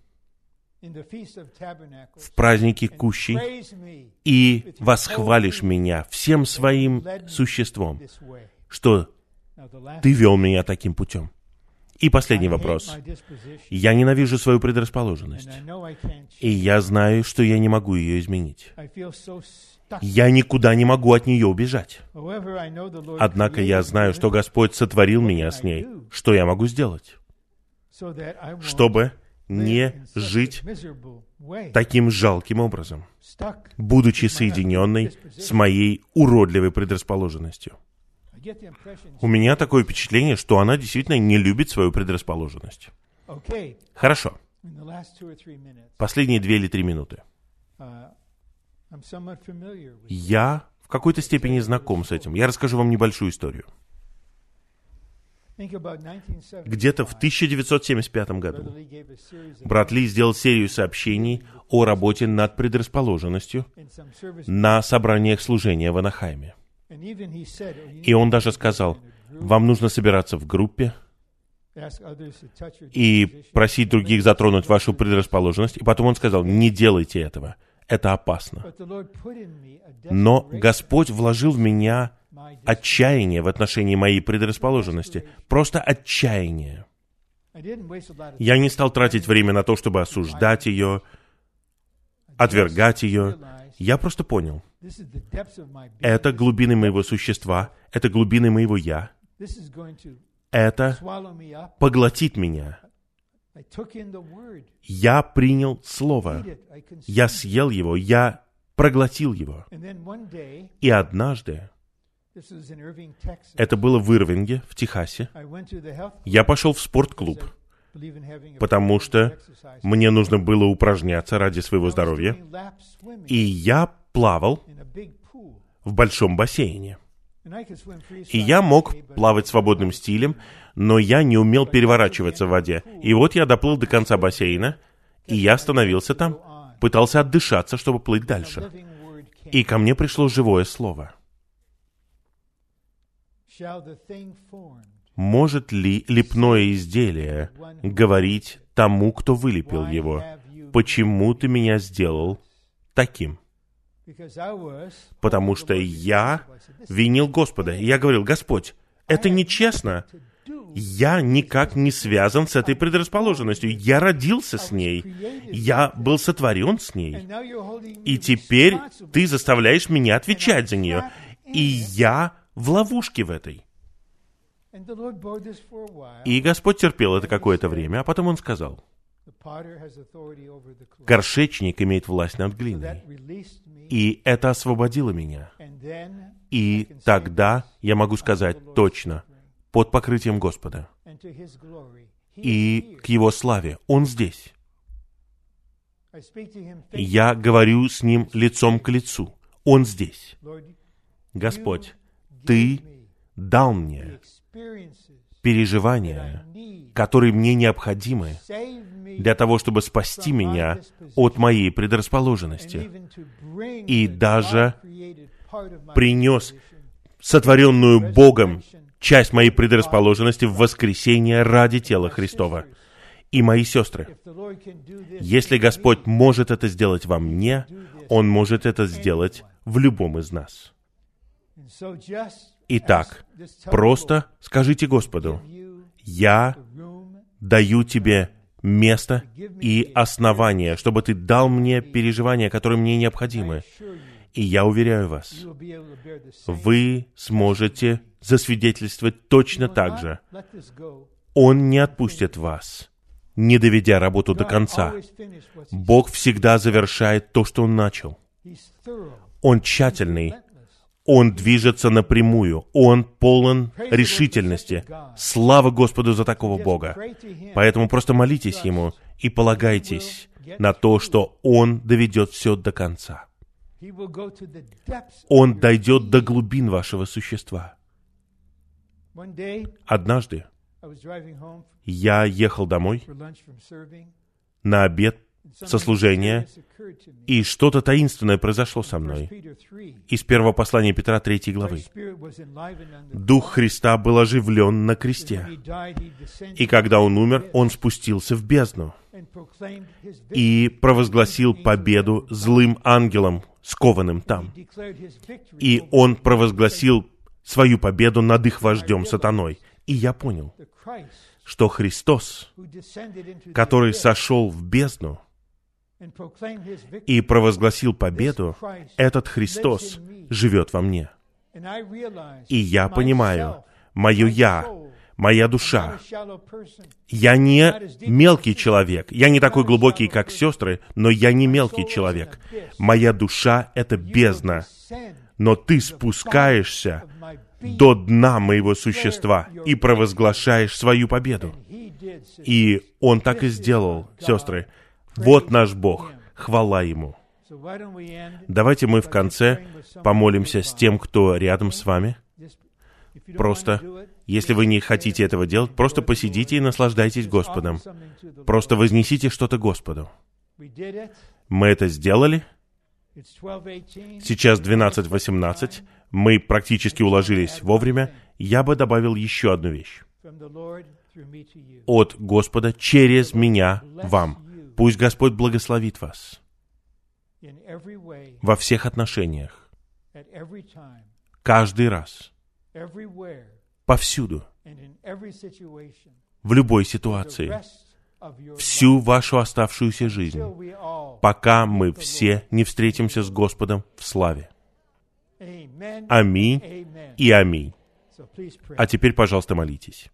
в празднике Кущи и восхвалишь меня всем своим существом, что ты вел меня таким путем. И последний вопрос. Я ненавижу свою предрасположенность. И я знаю, что я не могу ее изменить. Я никуда не могу от нее убежать. Однако я знаю, что Господь сотворил меня с ней. Что я могу сделать? Чтобы не жить таким жалким образом, будучи соединенной с моей уродливой предрасположенностью. У меня такое впечатление, что она действительно не любит свою предрасположенность. Хорошо. Последние две или три минуты. Я в какой-то степени знаком с этим. Я расскажу вам небольшую историю. Где-то в 1975 году брат Ли сделал серию сообщений о работе над предрасположенностью на собраниях служения в Анахайме. И он даже сказал, вам нужно собираться в группе и просить других затронуть вашу предрасположенность. И потом он сказал, не делайте этого, это опасно. Но Господь вложил в меня отчаяние в отношении моей предрасположенности. Просто отчаяние. Я не стал тратить время на то, чтобы осуждать ее, отвергать ее. Я просто понял. Это глубины моего существа, это глубины моего «я». Это поглотит меня. Я принял Слово. Я съел его, я проглотил его. И однажды это было в Ирвинге, в Техасе. Я пошел в спортклуб, потому что мне нужно было упражняться ради своего здоровья. И я плавал в большом бассейне. И я мог плавать свободным стилем, но я не умел переворачиваться в воде. И вот я доплыл до конца бассейна, и я остановился там, пытался отдышаться, чтобы плыть дальше. И ко мне пришло живое слово — может ли лепное изделие говорить тому, кто вылепил его, почему ты меня сделал таким? Потому что я винил Господа. я говорил, Господь, это нечестно. Я никак не связан с этой предрасположенностью. Я родился с ней. Я был сотворен с ней. И теперь ты заставляешь меня отвечать за нее. И я в ловушке в этой. И Господь терпел это какое-то время, а потом Он сказал, горшечник имеет власть над глиной. И это освободило меня. И тогда я могу сказать точно, под покрытием Господа. И к Его славе. Он здесь. Я говорю с Ним лицом к лицу. Он здесь. Господь, ты дал мне переживания, которые мне необходимы для того, чтобы спасти меня от моей предрасположенности, и даже принес сотворенную Богом часть моей предрасположенности в воскресение ради тела Христова. И мои сестры, если Господь может это сделать во мне, Он может это сделать в любом из нас. Итак, просто скажите Господу, я даю тебе место и основание, чтобы ты дал мне переживания, которые мне необходимы. И я уверяю вас, вы сможете засвидетельствовать точно так же. Он не отпустит вас, не доведя работу до конца. Бог всегда завершает то, что Он начал. Он тщательный, он движется напрямую. Он полон решительности. Слава Господу за такого Бога. Поэтому просто молитесь Ему и полагайтесь на то, что Он доведет все до конца. Он дойдет до глубин вашего существа. Однажды я ехал домой на обед со служения, и что-то таинственное произошло со мной. Из первого послания Петра 3 главы. Дух Христа был оживлен на кресте. И когда Он умер, Он спустился в бездну и провозгласил победу злым ангелам, скованным там. И Он провозгласил свою победу над их вождем сатаной. И я понял, что Христос, который сошел в бездну, и провозгласил победу, этот Христос живет во мне. И я понимаю, мое «я», моя душа. Я не мелкий человек. Я не такой глубокий, как сестры, но я не мелкий человек. Моя душа — это бездна. Но ты спускаешься до дна моего существа и провозглашаешь свою победу. И он так и сделал, сестры. Вот наш Бог. Хвала Ему. Давайте мы в конце помолимся с тем, кто рядом с вами. Просто, если вы не хотите этого делать, просто посидите и наслаждайтесь Господом. Просто вознесите что-то Господу. Мы это сделали. Сейчас 12.18. Мы практически уложились вовремя. Я бы добавил еще одну вещь. От Господа через меня вам. Пусть Господь благословит вас во всех отношениях, каждый раз, повсюду, в любой ситуации, всю вашу оставшуюся жизнь, пока мы все не встретимся с Господом в славе. Аминь и аминь. А теперь, пожалуйста, молитесь.